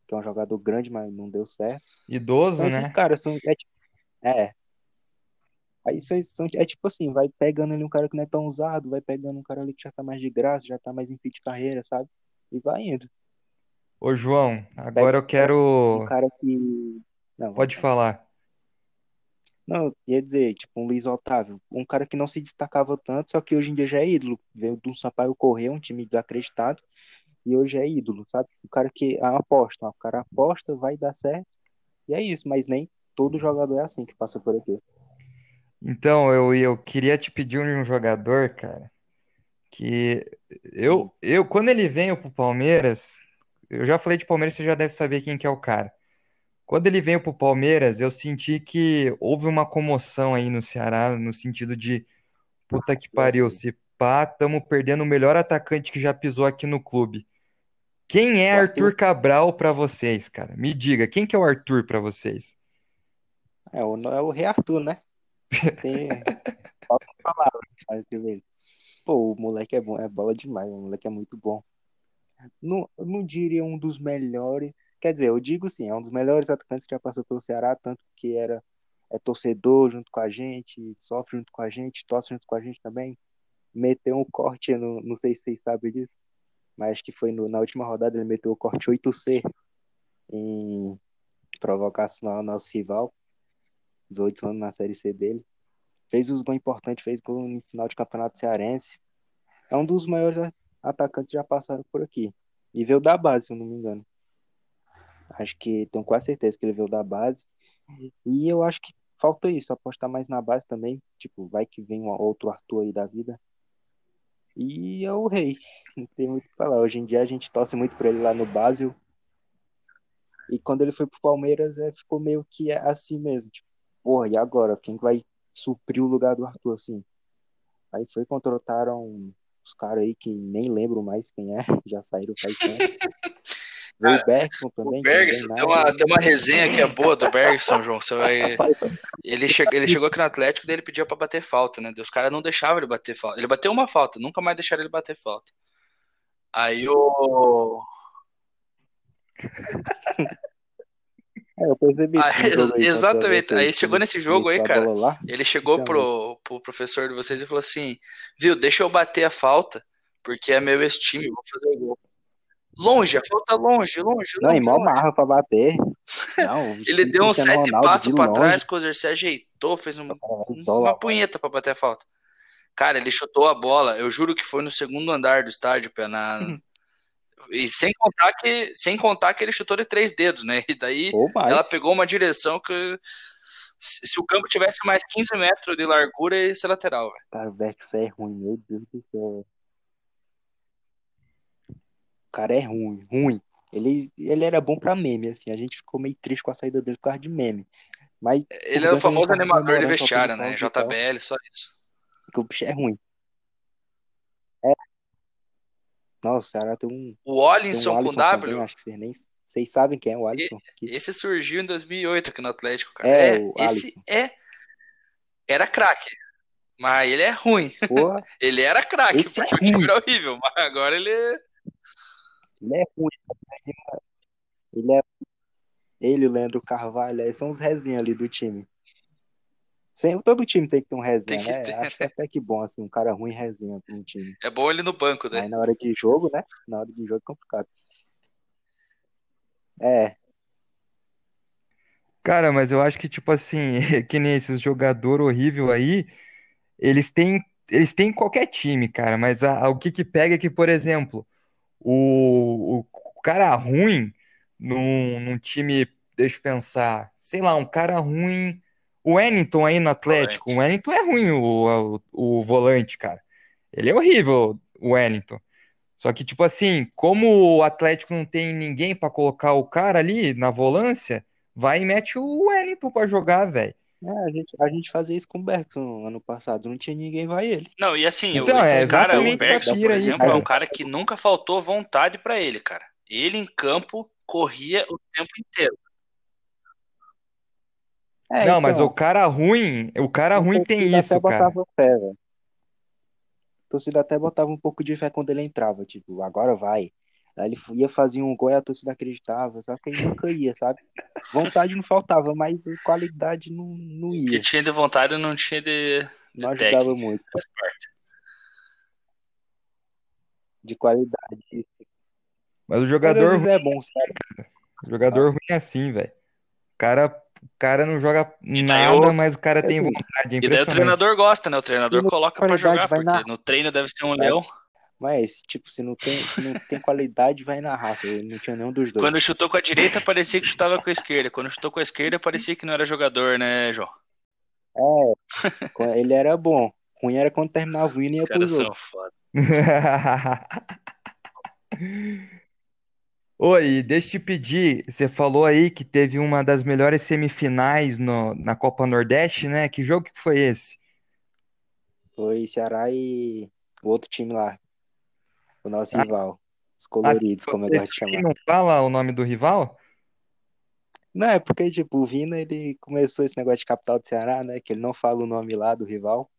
que é um jogador grande, mas não deu certo. Idoso, Então esses né? caras são, é, é, Aí são, são- é tipo assim, vai pegando ali um cara que não é tão usado, vai pegando um cara ali que já tá mais de graça, já tá mais em fim de carreira, sabe? E vai indo. Ô, João, Pega agora eu um quero. cara que. Não, Pode falar. não, eu ia dizer, tipo, um Luiz Otávio, um cara que não se destacava tanto, só que hoje em dia já é ídolo. Veio do Sampaio Corrêa, um time desacreditado, e hoje é ídolo, sabe? O cara que aposta, o cara aposta, vai dar certo, e é isso, mas nem todo jogador é assim que passa por aqui. Então, eu, eu queria te pedir um jogador, cara, que eu, eu quando ele veio pro Palmeiras, eu já falei de Palmeiras, você já deve saber quem que é o cara. Quando ele veio pro Palmeiras, eu senti que houve uma comoção aí no Ceará, no sentido de puta que pariu, se pá, tamo perdendo o melhor atacante que já pisou aqui no clube. Quem é Arthur Arthur Cabral pra vocês, cara? Me diga, quem que é o Arthur pra vocês? é o, é o Rei Arthur, né? Tem falta mas. Pô, o moleque é bom, é bola demais, o moleque é muito bom. Não, não diria um dos melhores, quer dizer, eu digo sim, é um dos melhores atacantes que já passou pelo Ceará, tanto que era é torcedor junto com a gente, sofre junto com a gente, torce junto com a gente também. Meteu um corte, não, não sei se vocês sabem disso, mas que foi no- na última rodada ele meteu o corte 8C em provocação ao nosso rival, 18 anos na Série C dele. Fez os gols importantes, fez gol no final de campeonato cearense. É um dos maiores atacantes que já passaram por aqui. E veio da base, se eu não me engano. Acho que tenho quase certeza que ele veio da base. E eu acho que falta isso, apostar mais na base também. Tipo, vai que vem um outro Arthur aí da vida. E é o rei. Não tem muito o que falar. Hoje em dia a gente torce muito por ele lá no Basel. E quando ele foi pro Palmeiras, é, ficou meio que assim mesmo. Tipo, porra, e agora? Quem vai suprir o lugar do Arthur assim? Aí foi, contrataram os caras aí que nem lembro mais quem é, já saíram faz tempo. Veio o Bergson O também, não Bergson, tem uma, tem uma resenha que é boa do Bergson, João. Você vai. Ele, che... ele chegou aqui no Atlético e ele pedia pra bater falta, né? Os caras não deixavam ele bater falta. Ele bateu uma falta, nunca mais deixaram ele bater falta. Aí o. É, eu percebi Ah, aí exatamente. Aí chegou nesse jogo aí, cara. Ele chegou pro, pro professor de vocês e falou assim: Viu, deixa eu bater a falta, porque é meu ex-time, eu vou fazer o gol. Longe, a falta longe, longe, Não, e longe, mó longe. marra pra bater. Não, Ele deu uns Cristiano sete passos pra longe, trás, Cozer se ajeitou, fez um- lá. uma punheta pra bater a falta. Cara, ele chutou a bola, eu juro que foi no segundo andar do estádio, pé, na... E sem contar que, sem contar que ele chutou de três dedos, né? E daí mais. ela pegou uma direção que se se o campo tivesse mais 15 metros de largura, ia ser lateral, velho. Cara, o Bergson é ruim, meu Deus do céu. O cara é ruim, ruim. Ele, ele era bom pra meme, assim. A gente ficou meio triste com a saída dele por causa de meme. Mas Ele é o famoso animador de vestiário, né? JBL, só isso. o bicho é ruim. É. Nossa, o Ceará tem um, O um Wallinson com W, também, acho que vocês nem vocês sabem quem é o Alisson. Esse surgiu em 2008 aqui no Atlético, cara. É, É, o esse Alisson. é. Era craque. Mas ele é ruim. Porra, Ele era craque, Esse é porque o time era horrível. Mas agora ele. Ele é ruim. Ele é ele, o Leandro Carvalho, aí são os resenha ali do time. Sempre, todo time tem que ter um resenha, Tem que né? ter, Acho até que bom, assim, um cara ruim resenha pra um time. É bom ele no banco, né? Aí na hora de jogo, né? Na hora de jogo é complicado. É, Cara, mas eu acho que, tipo assim, que nem esses jogador horrível aí, eles têm, eles têm qualquer time, cara, mas a- a- o que que pega é que, por exemplo, o, o, cara ruim num, num time, deixa eu pensar, sei lá, um cara ruim, o Wellington aí no Atlético, o Wellington é ruim, o, o, o volante, cara. Ele é horrível, o Wellington. Só que, tipo assim, como o Atlético não tem ninguém pra colocar o cara ali na volância, vai e mete o Wellington pra jogar, velho. É, a gente, a gente fazia isso com o Bergson ano passado, não tinha ninguém, vai ele. Não, e assim, Então, o, é esse cara, o Bergson, por pira aí, exemplo, é um cara que nunca faltou vontade pra ele, cara. Ele em campo corria o tempo inteiro. É, Não, mas então, o cara ruim, o cara ruim tem isso, até cara. botava fé, velho. A torcida até botava um pouco de fé quando ele entrava, tipo, agora vai. Aí ele ia fazer um gol e a torcida acreditava, só que ele nunca ia, sabe? Vontade não faltava, mas qualidade não, não Que ia. tinha de vontade não tinha de, de Não técnica. ajudava muito. Faz parte. De qualidade. Mas o jogador, vezes é bom, sabe? o jogador ruim é assim, velho. O cara, o cara não joga daí nada, o- mas o cara tem Assim, vontade, é E daí o treinador gosta, né? O treinador coloca pra jogar, vai porque na- no treino deve ser um Vai. leão. Mas, tipo, se não tem, se não tem qualidade, vai na raça. Ele não tinha nenhum dos dois. Quando chutou com a direita, parecia que chutava com a esquerda. Quando chutou com a esquerda, parecia que não era jogador, né, João? É, ele era bom. Ruim era quando terminava o hino e ia Os pro jogo. são foda. Oi, deixa eu te pedir, você falou aí que teve uma das melhores semifinais no- na Copa Nordeste, né? Que jogo que foi esse? Foi Ceará e o outro time lá, o nosso Ah, rival. Os ah, coloridos, como eu gosto de chamar. não fala o nome do rival? Não, é porque, tipo, o Vina, ele começou esse negócio de capital do Ceará, né? Que ele não fala o nome lá do rival.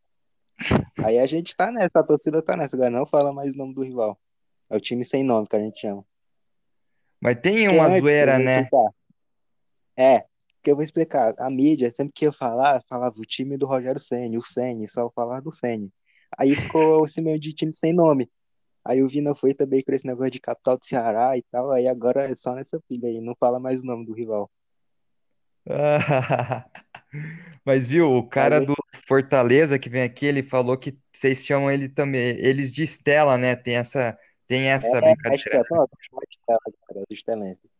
Aí a gente tá nessa, a torcida tá nessa, agora não fala mais o nome do rival. É o time sem nome que a gente chama. Mas tem uma eu zoeira, né? explicar. É, que eu vou explicar. A mídia, sempre que ia falar, falava o time do Rogério Ceni, o Ceni, só falava do Ceni. Aí ficou esse meio de time sem nome. Aí o Vina foi também com esse negócio de capital do Ceará e tal. Aí agora é só nessa pilha aí, não fala mais o nome do rival. Mas viu, o cara do Fortaleza que vem aqui, ele falou que vocês chamam ele também, eles de Estela, né? Tem essa, tem essa é brincadeira, Estela, não, de Estela, cara, do Estelense.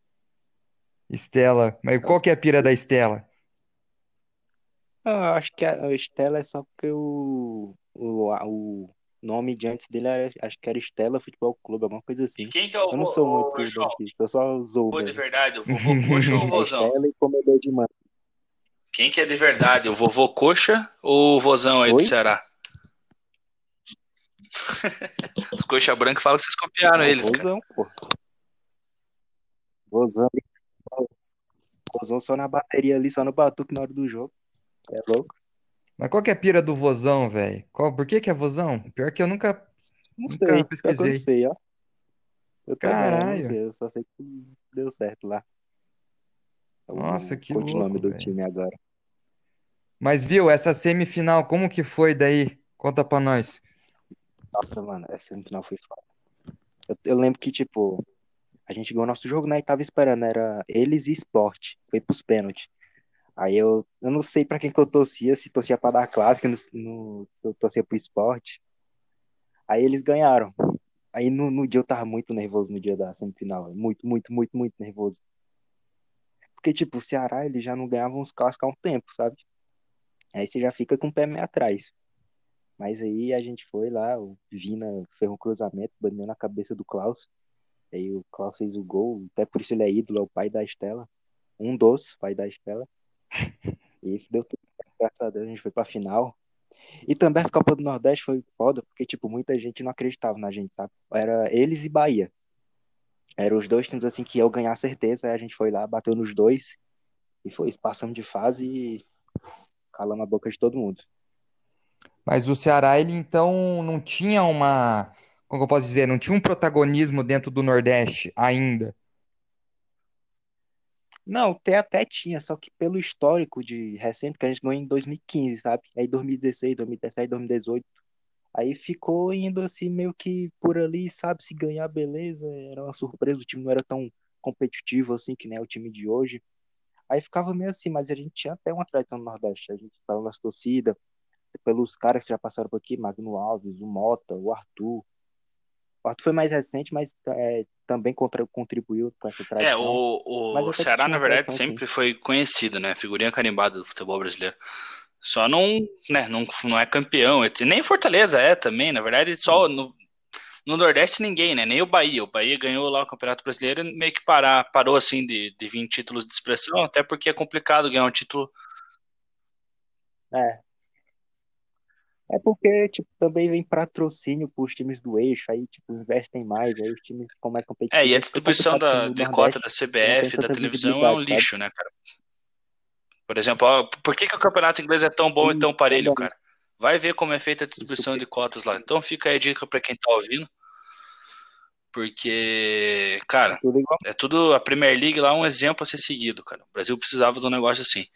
Estela. Mas qual que é a pira da Estela? Não, eu acho que a Estela é só porque o, o, o nome de antes dele era, acho que era Estela Futebol Clube, alguma coisa E assim. quem que é o, Eu não sou o muito João? dentista, eu só zoo Foi de verdade, o vovô coxa ou o É vozão? Estela e comedor de. Quem que é de verdade, o vovô coxa ou o vozão aí do Oi? Ceará? Os coxa branca falam que vocês copiaram eles, cara. vozão, pô. Vozão, vozão só na bateria ali, só no batuque na hora do jogo. É louco? Mas qual que é a pira do vozão, velho? Qual, por que que é vozão? Pior que eu nunca, Não nunca sei, pior que eu não pesquisei. sei, ó. Eu também, não Caralho. sei, eu só sei que deu certo lá. É Nossa, o que codinome louco, do velho. time agora. Mas viu, essa semifinal, como que foi daí? Conta pra nós. Nossa, mano, essa semifinal foi foda. Eu, eu lembro que, tipo, a gente ganhou nosso jogo, né? E tava esperando, era eles e Sport. Foi pros pênaltis. Aí eu, eu não sei pra quem que eu torcia, se torcia pra dar clássica, no, no, eu torcia pro Sport. Aí eles ganharam. Aí no, no dia eu tava muito nervoso no dia da semifinal. Muito, muito, muito, muito nervoso. Porque, tipo, o Ceará, ele já não ganhava uns clássicos há um tempo, sabe? Aí você já fica com o pé meio atrás. Mas aí a gente foi lá, o Vina fez um cruzamento, bateu na cabeça do Klaus. Aí o Klaus fez o gol, até por isso ele é ídolo, é o pai da Estela. Um dos, pai da Estela. E deu tudo graças a Deus, a gente foi pra final. E também as Copas do Nordeste foi foda, porque, tipo, muita gente não acreditava na gente, sabe? Era eles e Bahia. Eram os dois times, assim, que iam ganhar certeza. Aí a gente foi lá, bateu nos dois. E foi, passamos de fase e calamos a boca de todo mundo. Mas o Ceará, ele então não tinha uma, como eu posso dizer, não tinha um protagonismo dentro do Nordeste ainda. Não, até até tinha, só que pelo histórico de recente, que a gente ganhou em 2015, sabe? Aí 2016, 2017, 2018. Aí ficou indo assim, meio que por ali, sabe? Se ganhar, beleza. Era uma surpresa, o time não era tão competitivo assim que nem é o time de hoje. Aí ficava meio assim, mas a gente tinha até uma tradição no Nordeste. A gente falava nas torcidas, pelos caras que já passaram por aqui, Magno Alves, o Mota, o Arthur. O Arthur foi mais recente, mas é, também contra- contribuiu com essa É, tradição. o, Mas o que Ceará, na verdade, tradição, sim. sempre foi conhecido, né? Figurinha carimbada do futebol brasileiro. Só não, né, não, não é campeão. Nem Fortaleza é também, na verdade, só no, no Nordeste ninguém, né? Nem o Bahia. O Bahia ganhou lá o Campeonato Brasileiro e meio que parar, parou assim de, de vir títulos de expressão, até porque é complicado ganhar um título. É. É porque, tipo, também vem patrocínio pros times do eixo, aí, tipo, investem mais, aí os times ficam mais É, competitivos. e a Fica distribuição da, cota da CBF, da televisão, é um visibilidade, sabe? lixo, né, cara? Por exemplo, ó, por que, que o campeonato inglês é tão bom e E tão parelho, também, cara? Vai ver como é feita a distribuição de cotas lá. Então fica aí a dica pra quem tá ouvindo. Porque, cara, igual. é tudo. A Premier League lá é um exemplo a ser seguido, cara. O Brasil precisava de um negócio assim.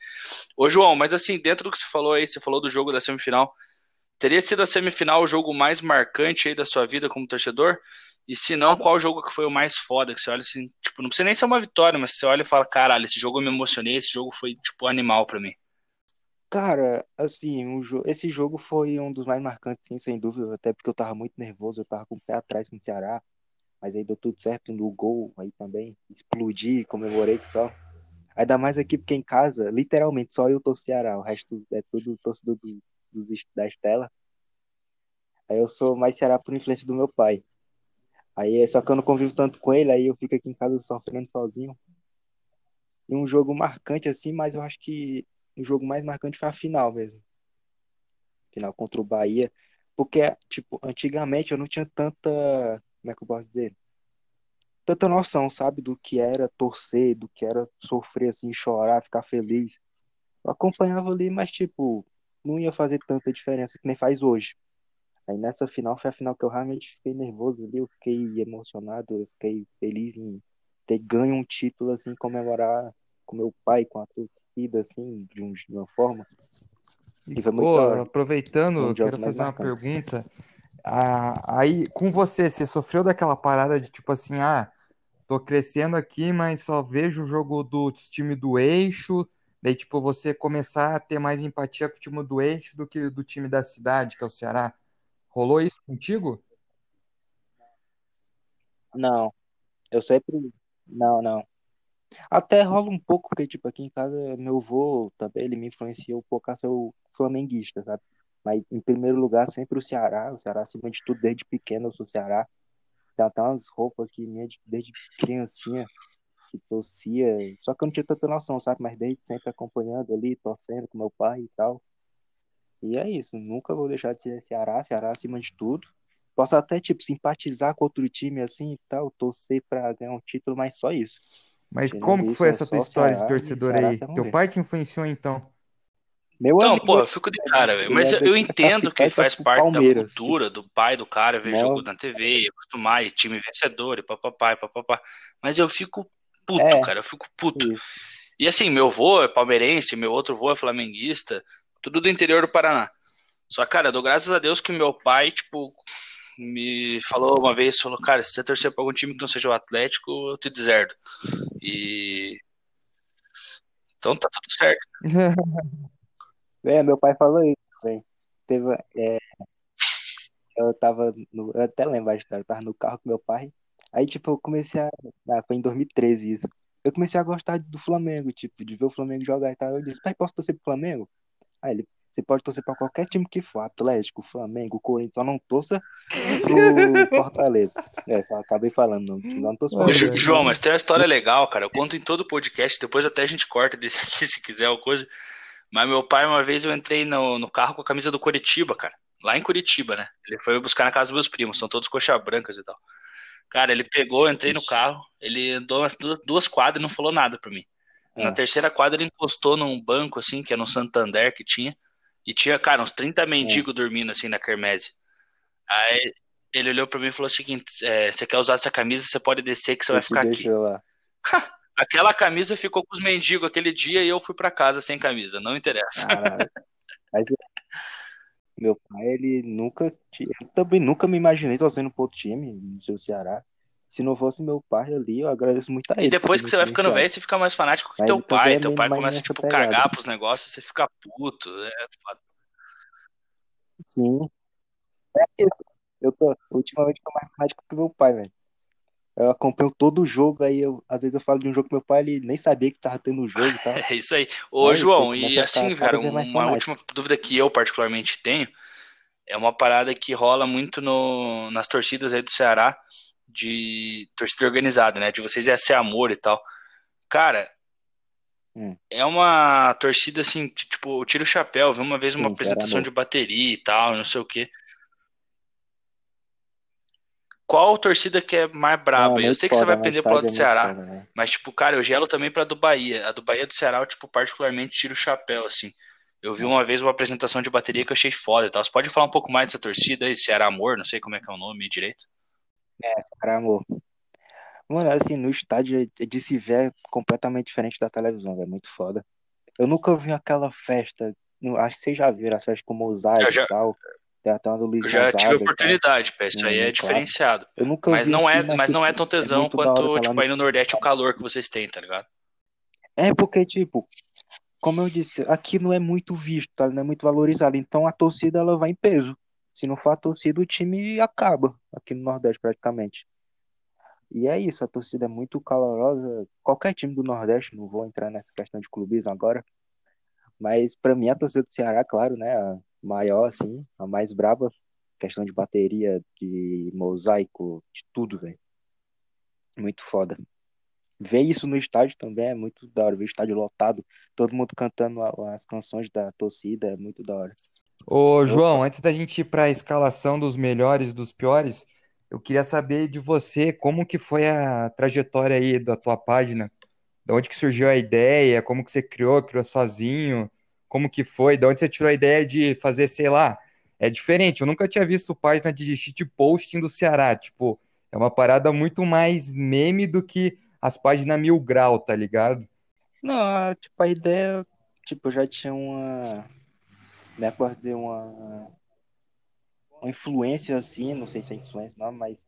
Ô, João, mas assim, dentro do que você falou aí, você falou do jogo da semifinal. Teria sido a semifinal o jogo mais marcante aí da sua vida como torcedor? E se não, qual jogo que foi o mais foda? Que você olha assim, tipo, não precisa nem ser uma vitória, mas você olha e fala, caralho, esse jogo eu me emocionei, esse jogo foi, tipo, animal pra mim. Cara, assim, um jo- esse jogo foi um dos mais marcantes, sim, sem dúvida, até porque eu tava muito nervoso, eu tava com o pé atrás com o Ceará, mas aí deu tudo certo no gol aí também, explodi, comemorei que só. Ainda mais aqui porque em casa, literalmente, só eu torço Ceará, o resto é tudo torcedor do, dos, da Estela. Aí eu sou mais Ceará por influência do meu pai. Aí é só que eu não convivo tanto com ele, aí eu fico aqui em casa sofrendo sozinho. E um jogo marcante assim, mas eu acho que o jogo mais marcante foi a final mesmo. Final contra o Bahia. Porque, tipo, antigamente eu não tinha tanta, como é que eu posso dizer? Tanta noção, sabe, do que era torcer, do que era sofrer assim, chorar, ficar feliz. Eu acompanhava ali, mas tipo, não ia fazer tanta diferença que nem faz hoje. Aí nessa final foi a final que eu realmente fiquei nervoso ali, eu fiquei emocionado, eu fiquei feliz em ter ganho um título, assim, comemorar com meu pai, com a torcida, assim, de, um- de uma forma. E, foi muito pô, aproveitando, Um quero fazer uma pergunta. Ah, aí, com você, você sofreu daquela parada de tipo assim, ah, tô crescendo aqui, mas só vejo o jogo do time do eixo. Daí, tipo, você começar a ter mais empatia com o time do eixo do que do time da cidade, que é o Ceará. Rolou isso contigo? Não, eu sempre. Não, não. Até rola um pouco, porque, tipo, aqui em casa, meu avô também, ele me influenciou um pouco a ser o flamenguista, sabe? Mas, em primeiro lugar, sempre o Ceará. O Ceará, acima de tudo, desde pequeno eu sou Ceará. Tem até umas roupas aqui minha de- desde criancinha que torcia. Só que eu não tinha tanta noção, sabe? Mas desde sempre acompanhando ali, torcendo com meu pai e tal. E é isso. Nunca vou deixar de ser Ceará, Ceará acima de tudo. Posso até, tipo, simpatizar com outro time assim e tal, torcer pra ganhar um título, mas só isso. Mas Tirando como que isso, foi é essa tua história de Ceará e torcedor aí? até Teu pai te influenciou então? Meu Então, amigo, pô, eu fico de cara, velho. Mas é eu entendo que faz parte da cultura do pai do cara ver jogo Não, na TV, acostumar, e time vencedor, e papapá, e papapá. Mas eu fico puto, é, cara, eu fico puto. isso. E assim, meu vô é palmeirense, meu outro vô é flamenguista, tudo do interior do Paraná. Só, cara, eu dou graças a Deus que meu pai, tipo, me falou uma vez, falou, cara, se você torcer pra algum time que não seja o Atlético, eu te deserdo. E... Então tá tudo certo. É, meu pai falou isso, velho. Teve, é, eu tava no, eu até lembro a história, eu tava no carro com meu pai. Aí, tipo, eu comecei a. Ah, foi em 2013 isso. Eu comecei a gostar do Flamengo, tipo, de ver o Flamengo jogar e tal. Eu disse, pai, posso torcer pro Flamengo? Aí ele, você pode torcer pra qualquer time que for, Atlético, Flamengo, Corinthians, só não torça pro Fortaleza. É, só acabei falando, não, não torço pro João, mas tem uma história legal, cara. Eu conto em todo o podcast, depois até a gente corta desse aqui se quiser ou coisa. Mas meu pai, uma vez eu entrei no, no carro com a camisa do Curitiba, cara. Lá em Curitiba, né? Ele foi buscar na casa dos meus primos, são todos coxa brancas e tal. Cara, ele pegou, eu entrei no carro, ele andou umas duas, quadras e não falou nada pra mim. Na ah, terceira quadra ele encostou num banco, assim, que era no Santander que tinha. E tinha, cara, uns 30 ah. mendigos dormindo, assim, na quermesse. Aí ele olhou pra mim e falou o seguinte: é, você quer usar essa camisa, você pode descer que você vai Ele te ficar aqui. Aquela camisa ficou com os mendigos aquele dia e eu fui pra casa sem camisa, não interessa. Caralho. Meu pai, ele nunca. ti- Eu também nunca me imaginei torcendo pro outro time, no seu Ceará. Se não fosse meu pai ali, eu agradeço muito a E ele ter depois que você vai ficando velho, você fica mais fanático que Mas teu pai. é Teu pai começa, tipo, pegada. cagar pros negócios, você fica puto. É. Sim, é isso. Eu tô, ultimamente, tô mais fanático que meu pai, velho. Eu acompanho todo o jogo, aí eu, às vezes eu falo de um jogo com meu pai, ele nem sabia que tava tendo o jogo e tal. É isso aí. Ô, É isso, João, e assim, cara, mais uma fanático. última dúvida que eu particularmente tenho é uma parada que rola muito no, nas torcidas aí do Ceará, de torcida organizada, né? De vocês é ser amor e tal. Cara, Hum, é uma torcida assim, que, tipo, eu tiro o chapéu, vi uma vez uma sim, apresentação de bateria e tal, não sei o quê. Qual torcida que é mais Não, braba? aí? Eu muito sei que você vai foda? O pender pro lado do é Ceará, foda, né? mas, tipo, cara, eu gelo também pra do Bahia. A do Bahia e do Ceará, eu, tipo, particularmente tiro o chapéu, assim. Eu vi uma vez uma apresentação de bateria que eu achei foda e tal. Você pode falar um pouco mais dessa torcida aí, Ceará Amor, não sei como é que é o nome direito. É, Ceará amor. Mano, assim, no estádio é- é de se ver completamente diferente da televisão, velho. Muito foda. Eu nunca vi aquela festa. não- Acho que vocês já viram as festas com Eu Mosaico e já, tal. Tem até uma do Luiz eu já tive a Gonzaga e tal, oportunidade, pé. Isso aí é clássico. diferenciado. Eu nunca Mas não é, mas mas não é tipo, tão é tesão hora quanto, tipo, aí no Nordeste o calor que vocês têm, tá ligado? É porque, tipo, como eu disse, aqui não é muito visto, tá? não é muito valorizado. Então a torcida ela vai em peso. Se não for a torcida, o time acaba aqui no Nordeste praticamente. E é isso, a torcida é muito calorosa. Qualquer time do Nordeste, não vou entrar nessa questão de clubismo agora, mas para mim a torcida do Ceará, claro, né, maior assim, a mais braba, questão de bateria, de mosaico, de tudo, velho. Muito foda. Ver isso no estádio também é muito da hora, ver o estádio lotado, todo mundo cantando as canções da torcida, é muito da hora. Ô, João, antes da gente ir para a escalação dos melhores e dos piores, eu queria saber de você como que foi a trajetória aí da tua página, de onde que surgiu a ideia, como que você criou, criou sozinho, como que foi, de onde você tirou a ideia de fazer, sei lá, é diferente, eu nunca tinha visto página de shitposting do Ceará, tipo, é uma parada muito mais meme do que as páginas mil grau, tá ligado? Não, tipo, a ideia, tipo, eu já tinha uma, né, posso dizer, uma, uma influência assim, não sei se é influência não, mas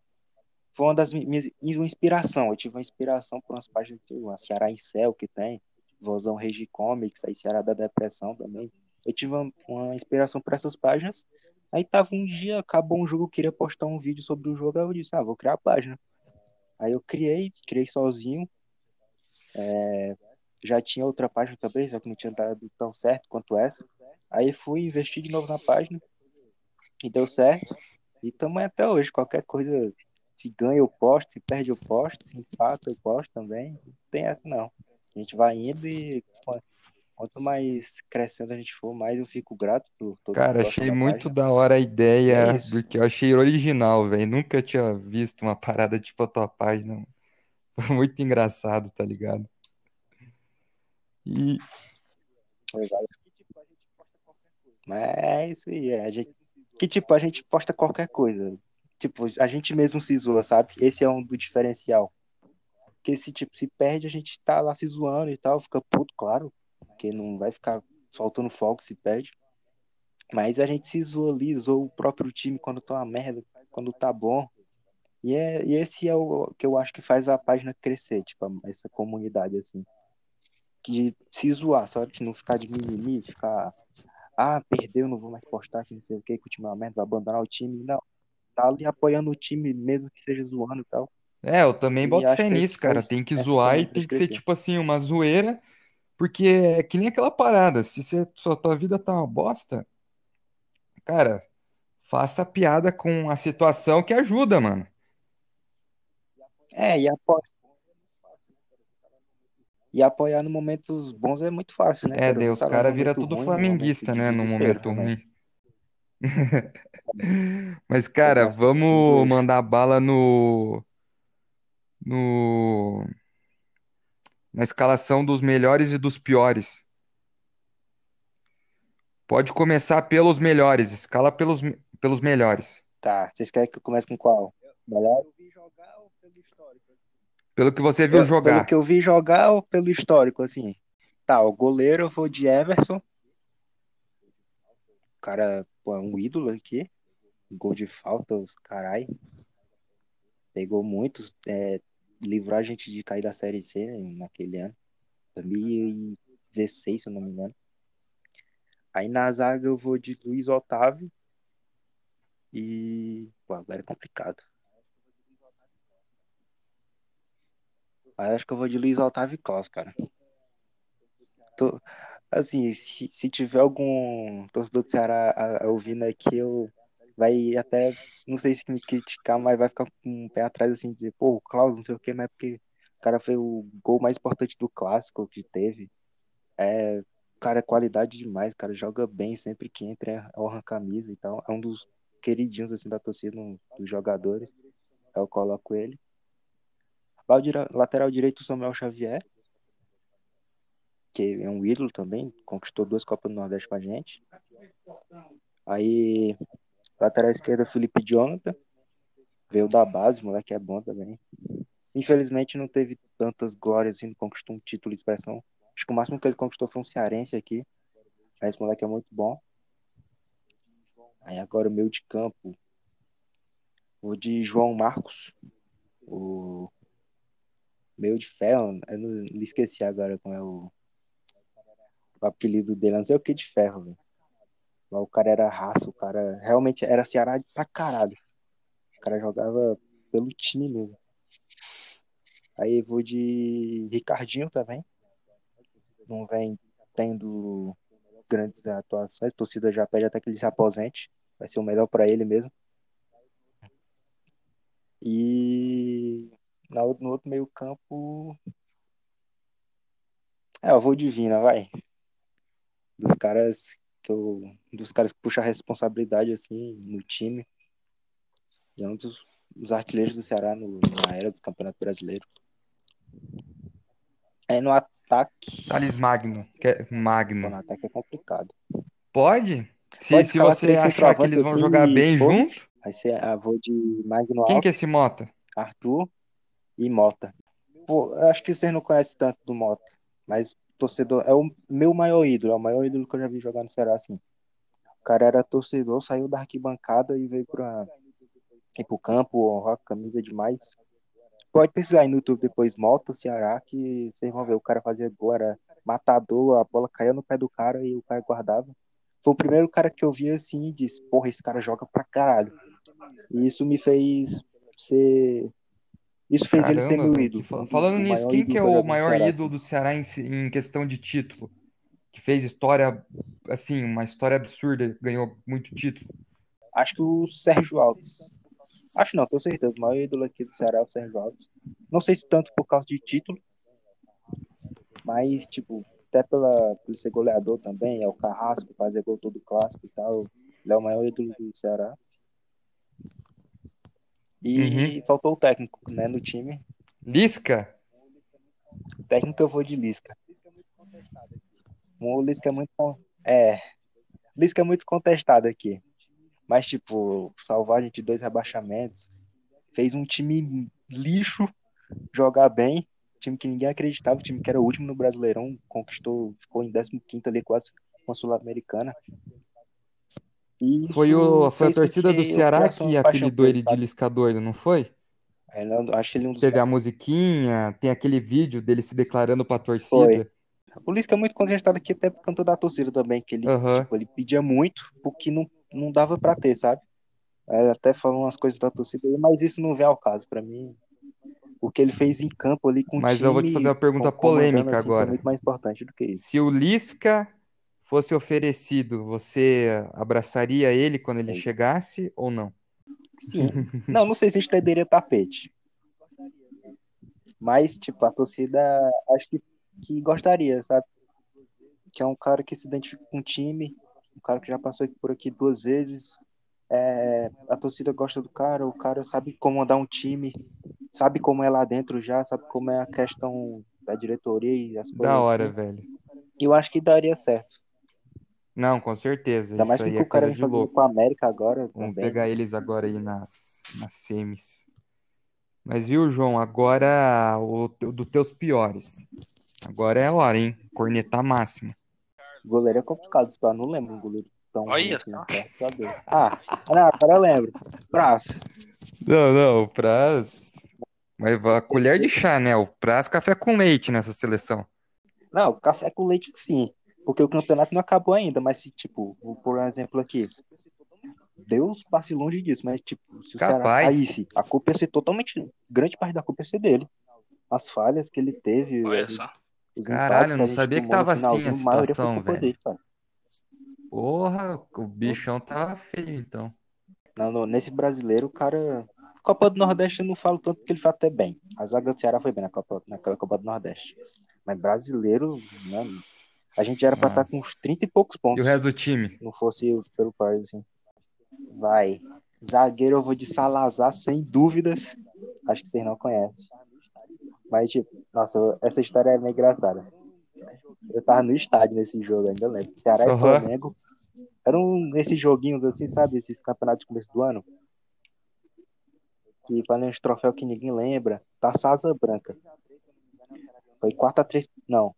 foi uma das minhas, uma inspiração, eu tive uma inspiração por umas páginas, tipo, a Ceará em Céu que tem, Vozão Regi Comics, aí Ceará da Depressão também, eu tive uma, inspiração por essas páginas, aí tava um dia, acabou um jogo, eu queria postar um vídeo sobre o jogo, aí eu disse, ah, vou criar a página. Aí eu criei, criei sozinho, é, já tinha outra página também, só que não tinha dado tão certo quanto essa. Aí fui investir de novo na página e deu certo. E estamos até hoje. Qualquer coisa, se ganha eu posto, se perde eu posto, se empata eu posto também. Não tem essa não. A gente vai indo e quanto mais crescendo a gente for, mais eu fico grato por todo Cara, achei muito da hora a ideia, é porque eu achei original, velho. Nunca tinha visto uma parada tipo a tua página. Foi muito engraçado, tá ligado? E. Mas é isso aí, é. A gente, que tipo, a gente posta qualquer coisa. Tipo, a gente mesmo se zoa, sabe? Esse é um do diferencial. Porque se, tipo, se perde, a gente tá lá se zoando e tal, fica puto, claro. Porque não vai ficar soltando fogo se perde. Mas a gente se zoa ali, zoa o próprio time quando tá uma merda, quando tá bom. E, é, e esse é o que eu acho que faz a página crescer, tipo, essa comunidade, assim. De se zoar, sabe? De não ficar de mimimi, ficar ah, perdeu, não vou mais postar, que não sei o que, que o time é uma merda, vai abandonar o time. Não, tá ali apoiando o time, mesmo que seja zoando e tal. É, eu também e boto fé nisso, cara. Tem que zoar e tem que ser, tipo assim, uma zoeira, porque é que nem aquela parada. Se você, sua tua vida tá uma bosta, cara, faça piada com a situação que ajuda, mano. É, e apoia, e apoiar no momentos bons é muito fácil, né? É, cara? os caras viram tudo ruim, flamenguista, né? No momento ruim. Mas, cara, vamos mandar bala no. No. Na escalação dos melhores e dos piores. Pode começar pelos melhores. Escala pelos, pelos melhores. Tá, vocês querem que eu comece com qual? Melhor? Pelo que você viu jogar. Pelo que eu vi jogar ou pelo histórico, assim? Tá, o goleiro eu vou de Everson. O cara, pô, é um ídolo aqui. Gol de falta, os carai. Pegou muitos. É, livrou a gente de cair da Série C né, naquele ano. 2016, se eu não me engano. Aí na zaga eu vou de Luiz Otávio. E. Pô, agora é complicado. Mas acho que eu vou de Luiz Otávio e Klaus, cara. Tô, assim, se, se, tiver algum torcedor do Ceará ouvindo aqui, eu vai até, não sei se me criticar, mas vai ficar com um pé atrás assim, dizer, pô, o Klaus, não sei o quê, mas é porque o cara foi o gol mais importante do clássico que teve. É, cara, é qualidade demais, cara, joga bem sempre que entra, é honra camisa e tal. É um dos queridinhos assim da torcida, um dos jogadores. Eu coloco ele. Lateral direito, Samuel Xavier, que é um ídolo também, conquistou duas Copas do Nordeste com a gente. Aí, lateral esquerda, Felipe Jonathan, veio da base, moleque é bom também. Infelizmente não teve tantas glórias assim, não conquistou um título de expressão. Acho que o máximo que ele conquistou foi um cearense aqui. Mas esse moleque é muito bom. Aí agora o meio de campo. O de João Marcos. O meio de ferro, eu não, não esqueci agora como é o. o apelido dele, não sei o que de ferro, velho. Mas o cara era raça, o cara realmente era Ceará pra caralho. O cara jogava pelo time mesmo. Aí vou de Ricardinho também. Não vem tendo grandes atuações. A torcida já pede até que ele se aposente. Vai ser o melhor para ele mesmo. E no outro meio campo. É, eu vou de Vina, vai. Dos caras eu. Dos caras que puxam a responsabilidade assim no time. E é um dos, dos artilheiros do Ceará no, na era do Campeonato Brasileiro. Aí no ataque. Thales Magno. É, Magno. No ataque é complicado. Pode? Se, Pode se você achar que eles vão jogar bem junto. Vai ser a vou de Magno Quem que é esse Mota? Arthur e Mota. Pô, acho que vocês não conhecem tanto do Mota, mas torcedor é o meu maior ídolo, é o maior ídolo que eu já vi jogar no Ceará assim. O cara era torcedor, saiu da arquibancada e veio para ir pro campo, honrar camisa demais. Pode pesquisar aí no YouTube depois Mota Ceará que vocês vão ver o cara fazia gol, era matador, a bola caía no pé do cara e o cara guardava. Foi o primeiro cara que eu vi assim e disse, porra, esse cara joga pra caralho. E isso me fez ser isso fez Caramba, ele ser meu ídolo. Falando nisso, quem que é o maior Ceará, ídolo do Ceará em, em, questão de título? Que fez história, assim, uma história absurda, ganhou muito título. Acho que o Sérgio Alves. Acho não, tenho certeza. O maior ídolo aqui do Ceará é o Sérgio Alves. Não sei se tanto por causa de título, mas, tipo, até pela, por ele ser goleador também, é o Carrasco, fazer gol todo clássico e tal. Ele é o maior ídolo do Ceará. E uhum. faltou o técnico, né, no time. Lisca? Técnico eu vou de Lisca. O Lisca é muito. É. Lisca é muito contestado aqui. Mas, tipo, salvar a gente de dois rebaixamentos. Fez um time lixo jogar bem. Time que ninguém acreditava, time que era o último no Brasileirão, conquistou, ficou em 15 ali quase com a Sul-Americana. Foi, o, foi a torcida do Ceará que apelidou ele de Lisca doido, não foi? É, não, acho ele um Teve a musiquinha, tem aquele vídeo dele se declarando pra torcida. Foi. O Lisca é muito contestado aqui até por conta da torcida também, que ele, tipo, ele pedia muito porque não, não dava pra ter, sabe? Ele até falou umas coisas da torcida, mas isso não vem ao caso. Pra mim, o que ele fez em campo ali com mas o. Mas eu vou te fazer uma pergunta polêmica assim, agora. muito mais importante do que isso. Se o Lisca fosse oferecido, você abraçaria ele quando ele chegasse ou não? Sim. Não, não sei se estenderia tapete. Mas, tipo, a torcida acho que, que gostaria, sabe? Que é um cara que se identifica com o time, um cara que já passou por aqui duas vezes. É, a torcida gosta do cara, o cara sabe comandar um time, sabe como é lá dentro já, sabe como é a questão da diretoria e as coisas. Da hora, assim. velho. Eu acho que daria certo. Não, com certeza. Ainda mais Isso aí é o cara coisa de louco. com a América agora. Vamos também. pegar eles agora aí nas, nas semis. Mas viu, João, agora o dos teus piores. Agora é a hora, hein? Corneta máxima. O goleiro é complicado, eu não lembro um goleiro tão Olha assim, Ah, não, agora eu lembro. Praça. Não, não, o Praz. Mas a colher de chá, né? O Praz café com leite nessa seleção. Não, café com leite sim. Porque o campeonato não acabou ainda, mas se, tipo, vou por um exemplo aqui. Deus passe longe disso, mas, tipo, se o Capaz. Ceará caísse, a culpa ia ser totalmente. Grande parte da culpa ia ser dele. As falhas que ele teve. Olha só. Caralho, eu não sabia que tava assim a situação, velho. Dele, Porra, o bichão tava feio, então. Não, não, nesse brasileiro, o cara. Copa do Nordeste eu não falo tanto que ele foi até bem. A zaga do Ceará foi bem na Copa, naquela Copa do Nordeste. Mas brasileiro, né, a gente era pra estar tá com uns 30 e poucos pontos. E o resto do time? Não fosse pelo país, assim. Vai. Zagueiro eu vou de Salazar, sem dúvidas. Acho que vocês não conhecem. Mas, tipo, nossa, essa história é meio engraçada. Eu tava no estádio nesse jogo, ainda lembro. Ceará e Flamengo. Eram um, esses joguinhos assim, sabe? Esses campeonatos de começo do ano. Que valem uns troféus que ninguém lembra. Taça Asa Branca. Foi 4x3. Não.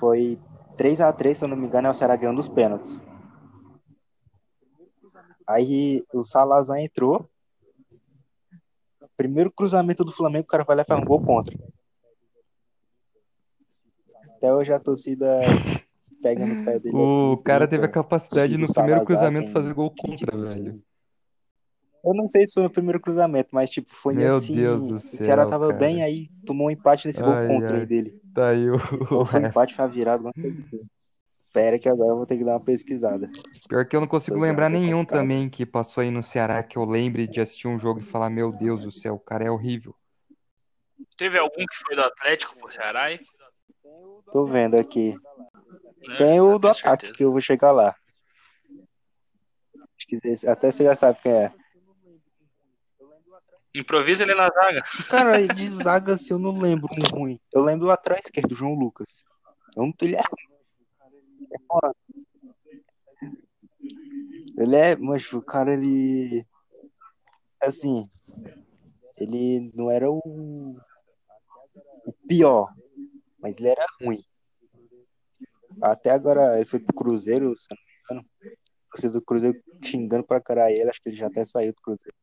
Foi 3 a 3 se eu não me engano, é o Ceará ganhando os pênaltis. Aí o Salazar entrou. Primeiro cruzamento do Flamengo, o cara vai lá e faz um gol contra. Até hoje a torcida pega no pé dele. O cara teve a capacidade no primeiro cruzamento tem fazer gol 20 contra, velho. Eu não sei se foi no primeiro cruzamento, mas tipo, foi Meu assim. Deus do O Ceará céu, tava bem, cara. aí tomou um empate nesse gol Ai, contra aí ai. dele. Tá aí o, o foi um empate, foi uma virada, alguma coisa assim. Espera que agora eu vou ter que dar uma pesquisada. Pior que eu não consigo 2 a 1 lembrar foi nenhum complicado. também que passou aí no Ceará que eu lembre de assistir um jogo e falar, meu Deus do céu, o cara é horrível. Teve algum que foi do Atlético pro Ceará aí? Tô vendo aqui. Né? Tem o do ataque, certeza. que eu vou chegar lá. Acho que esse- Até você já sabe quem é. Improvisa ele na zaga. Cara, de zaga, assim, eu não lembro um ruim. Eu lembro lá atrás esquerdo, o João Lucas. Eu não, ele é. É. Ele é, mas o cara, ele. Assim, ele não era o, o pior, mas ele era ruim. Até agora, ele foi pro Cruzeiro, se não me engano. Você do Cruzeiro xingando pra caralho ele, acho que ele já até saiu do Cruzeiro.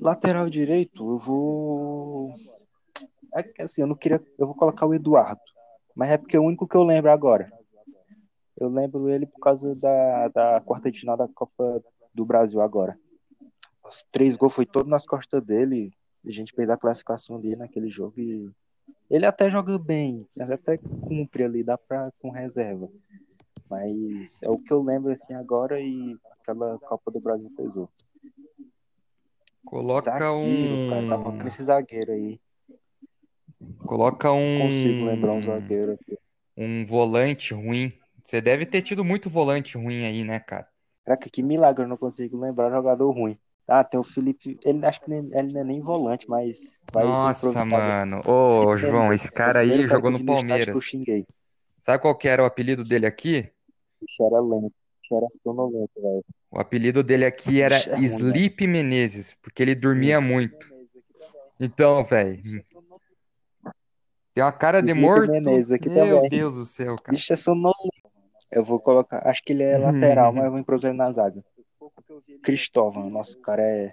Lateral direito, eu vou. É que assim, eu não queria. Eu vou colocar o Eduardo. Mas é porque é o único que eu lembro agora. Eu lembro ele por causa da, da quarta de final da Copa do Brasil agora. Os três gols foi todo nas costas dele. A gente fez a classificação dele naquele jogo e. Ele até joga bem, ele até cumpre ali, dá pra um reserva. Mas é o que eu lembro assim agora e aquela Copa do Brasil pesou. Coloca Zagueiro, cara, tá faltando um. esse zagueiro aí. Coloca Não consigo lembrar um um. zagueiro aqui. Um volante ruim. Você deve ter tido muito volante ruim aí, né, cara? Caraca, que milagre, eu não consigo lembrar jogador ruim. Ah, tem o Felipe. Ele acho que nem- ele não é nem volante, mas Nossa, mano. Ô, João, esse cara aí cara jogou no Palmeiras. Sabe qual que era o apelido dele aqui? Bicho era lento, bicho era sonolento, velho. O apelido dele aqui era é. Sleep Menezes, porque ele dormia muito. Então, velho, tem uma cara de Felipe morto. Menezes aqui Meu também. Deus do céu, cara. Bicho é sonolento. Eu vou colocar. Acho que ele é lateral, mas eu vou improvisar ele na zaga. Cristóvão, nosso cara é.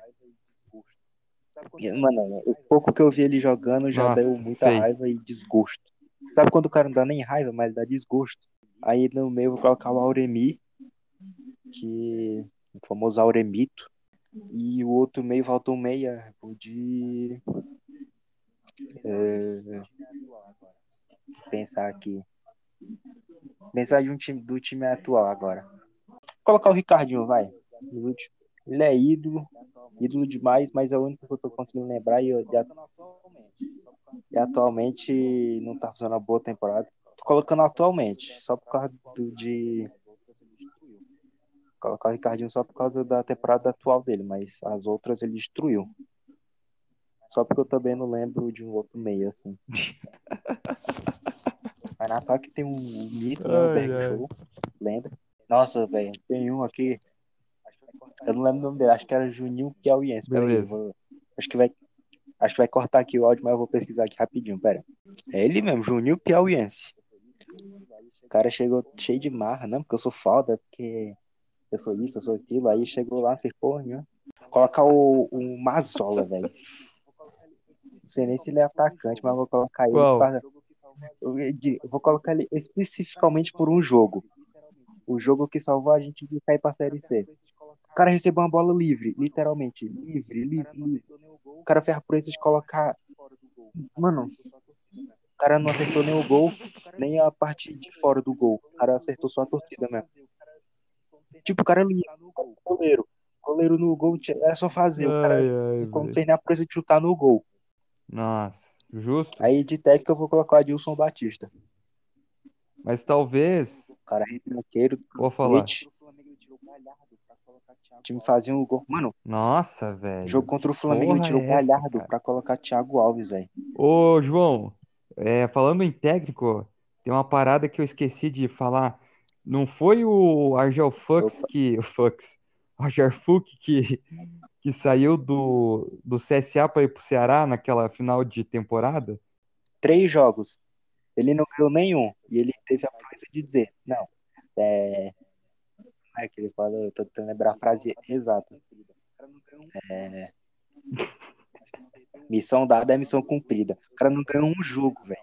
Mano, o pouco que eu vi ele jogando já Nossa, deu muita sei. raiva e desgosto. Sabe quando o cara não dá nem raiva, mas dá desgosto? Aí no meio eu vou colocar o Auremi, que o famoso Auremito. E o outro meio faltou meia, o de. É, pensar aqui. Pensar de um time do time atual agora. Colocar o Ricardinho, vai. Ele é ídolo, ídolo demais, mas é o único que eu tô conseguindo lembrar e, eu- e atualmente não tá fazendo uma boa temporada. Tô colocando atualmente, só por causa do, de. Colocar o Ricardinho só por causa da temporada atual dele, mas as outras ele destruiu. Só porque eu também não lembro de um outro meio, assim. Mas na ataque tem um, mito, né? Ai, ai. Show, lembra? Nossa, velho, tem um aqui. Eu não lembro o nome dele, acho que era Juninho Piauiense. Beleza. vou- acho que vai. Acho que vai cortar aqui o áudio, mas eu vou pesquisar aqui rapidinho, pera. É ele mesmo, Juninho Piauiense. O cara chegou cheio de marra, não, porque eu sou foda, porque eu sou isso, eu sou aquilo. Aí chegou lá, fez porra nenhuma. Colocar o, o Mazola, velho. Não sei nem se ele é atacante, mas vou colocar ele por eu, eu vou colocar ele especificamente por um jogo. O jogo que salvou a gente de cair pra Série C. O cara recebeu uma bola livre, literalmente. Livre, livre, livre. O cara fez a proeza de colocar. Mano, o cara não acertou nem o gol, nem a parte de fora do gol. O cara acertou só a torcida mesmo. Tipo, o cara livre, goleiro. Goleiro no gol, era só fazer. O cara Ai, ai, como velho. fez nem a proeza de chutar no gol. Nossa, justo. Aí de técnico eu vou colocar o Adilson Batista. Mas talvez, O cara é retranqueiro, vou falar. O time fazia um gol. Mano, Nossa, velho. jogo contra o Flamengo, tirou é o essa, Galhardo cara? pra colocar Thiago Alves, velho. Ô, João, é, falando em técnico, tem uma parada que eu esqueci de falar. Não foi o Argel Fux Opa. que. O Fux. O Argel Fux que, que saiu do, do CSA para ir pro Ceará naquela final de temporada? Três jogos. Ele não ganhou nenhum. E ele teve a proeza de dizer, não, é... Como é que ele fala? Eu tô tentando lembrar a frase exata. É... Missão dada é missão cumprida. O cara não ganhou um jogo, velho.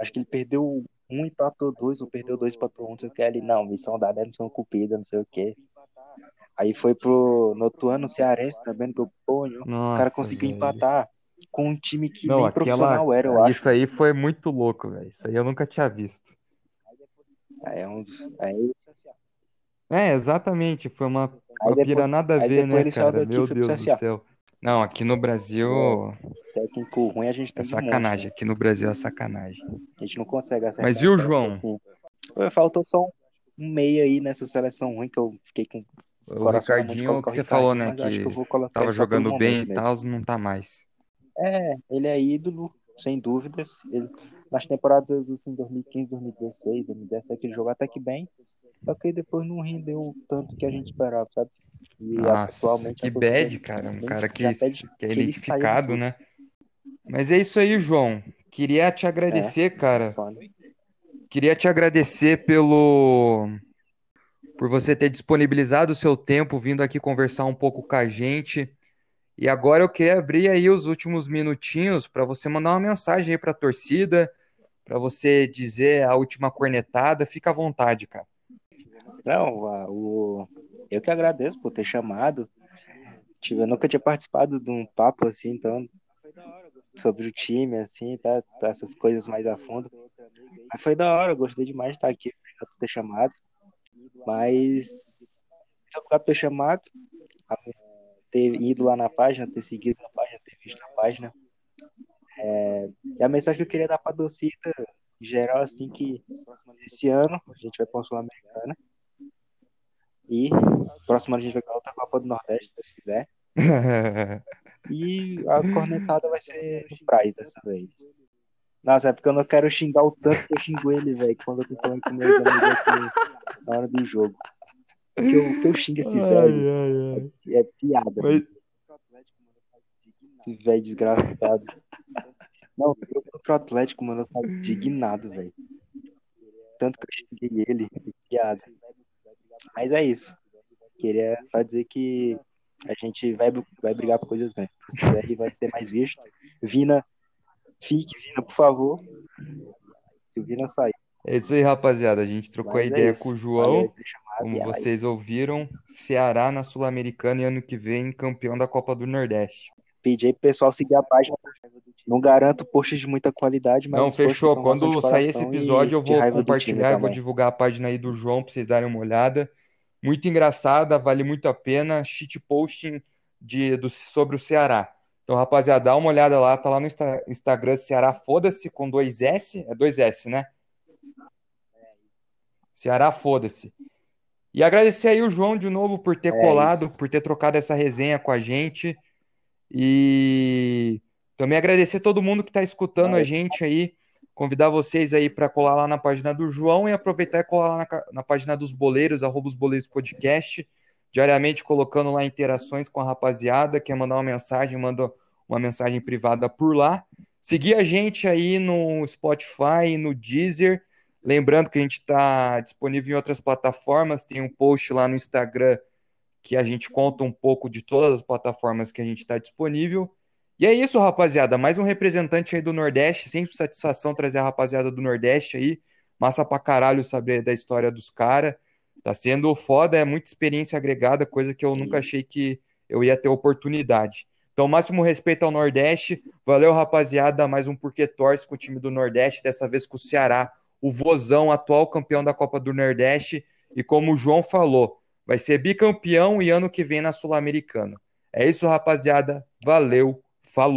Acho que ele perdeu um empatou dois, ou perdeu dois, empatou um, não sei o que. Ali, não, missão dada é missão cumprida, não sei o que. Aí foi pro no outro ano, o Cearense também, que eu ponho. o cara conseguiu velho. empatar com um time que Não, nem aquela, profissional era, eu acho. isso aí foi muito louco, velho. Isso aí eu nunca tinha visto. É um. Aí, É, exatamente. Foi uma, uma pira depois, nada a ver, né, ele cara? daqui Meu Deus do céu. Não, aqui no Brasil Técnico ruim a gente é tem monte, sacanagem. né? Aqui no Brasil é sacanagem. A gente não consegue acertar Mas viu, João? assim. Faltou só um, meia aí nessa seleção ruim que eu fiquei com o O Ricardinho, colocar que o você falou, né, que que tava jogando bem e tal, não tá mais. É, ele é ídolo, sem dúvidas. Ele, nas temporadas assim, 2015, 2016, 2017, ele jogou até que bem. Só que depois não rendeu o tanto que a gente esperava, sabe? E Nossa, atualmente que bad, cara. Um nem- cara que, que é identificado, né? Mas é isso aí, João. Queria te É, agradecer, cara. foda. Queria te agradecer pelo por você ter disponibilizado o seu tempo vindo aqui conversar um pouco com a gente. E agora eu queria abrir aí os últimos minutinhos para você mandar uma mensagem aí para a torcida, para você dizer a última cornetada. Fica à vontade, cara. Não, a- o, eu que agradeço por ter chamado. Eu nunca tinha participado de um papo assim, então, sobre o time, assim, tá, tá, essas coisas mais a fundo. Mas foi da hora, gostei demais de estar aqui, obrigado por ter chamado. Mas, muito obrigado por ter chamado, a- ter ido lá na página, ter seguido a página, ter visto a página. É, e a mensagem que eu queria dar pra torcida, em geral, assim, que esse ano a gente vai pra uma Sul-Americana. E próximo ano a gente vai pra outra Copa do Nordeste, se Deus quiser. E a cornetada vai ser no Price dessa vez. Nossa, é porque eu não quero xingar o tanto que eu xingo ele, velho, quando eu tô falando com meus amigos aqui na hora do jogo. O que eu, o que eu xingo esse velho ai. é piada. Mas, Esse velho desgraçado. Não, eu contra o Atlético, mano, eu saio indignado, velho. Tanto que eu xinguei ele, é piada. Mas é isso. Queria só dizer que a gente vai, vai brigar por coisas grandes. Se quiser, vai ser mais visto. Vina, fique, Vina, por favor. Se o Vina sair. é isso aí, rapaziada. A gente trocou a Mas é ideia isso. com o João. Como é vocês ouviram, Ceará na Sul-Americana e ano que vem campeão da Copa do Nordeste. Pedir aí pro pessoal seguir a página. Não garanto posts de muita qualidade, mas Não, fechou. Quando sair esse episódio, eu vou compartilhar, vou divulgar a página aí do João pra vocês darem uma olhada. Muito engraçada, vale muito a pena. Shit posting de, do, sobre o Ceará. Então, rapaziada, dá uma olhada lá, tá lá no Insta- Instagram Ceará Foda-se com dois S. É dois S, né? Ceará Foda-se. E agradecer aí o João de novo por ter É colado, por ter trocado essa resenha com a gente. E também agradecer todo mundo que está escutando a gente aí. Convidar vocês aí para colar lá na página do João e aproveitar e colar lá na, na página dos boleiros, arroba os boleiros podcast, diariamente colocando lá interações com a rapaziada. Quer mandar uma mensagem, manda uma mensagem privada por lá. Seguir a gente aí no Spotify, no Deezer. Lembrando que a gente está disponível em outras plataformas. Tem um post lá no Instagram que a gente conta um pouco de todas as plataformas que a gente está disponível. E é isso, rapaziada. Mais um representante aí do Nordeste. Sempre satisfação trazer a rapaziada do Nordeste aí. Massa pra caralho saber da história dos caras. Tá sendo foda, é muita experiência agregada, coisa que eu nunca achei que eu ia ter oportunidade. Então, máximo respeito ao Nordeste. Valeu, rapaziada. Mais um Porque Torce com o time do Nordeste, dessa vez com o Ceará, o Vozão, atual campeão da Copa do Nordeste. E como o João falou, vai ser bicampeão e ano que vem na Sul-Americana. É isso, rapaziada. Valeu, falou.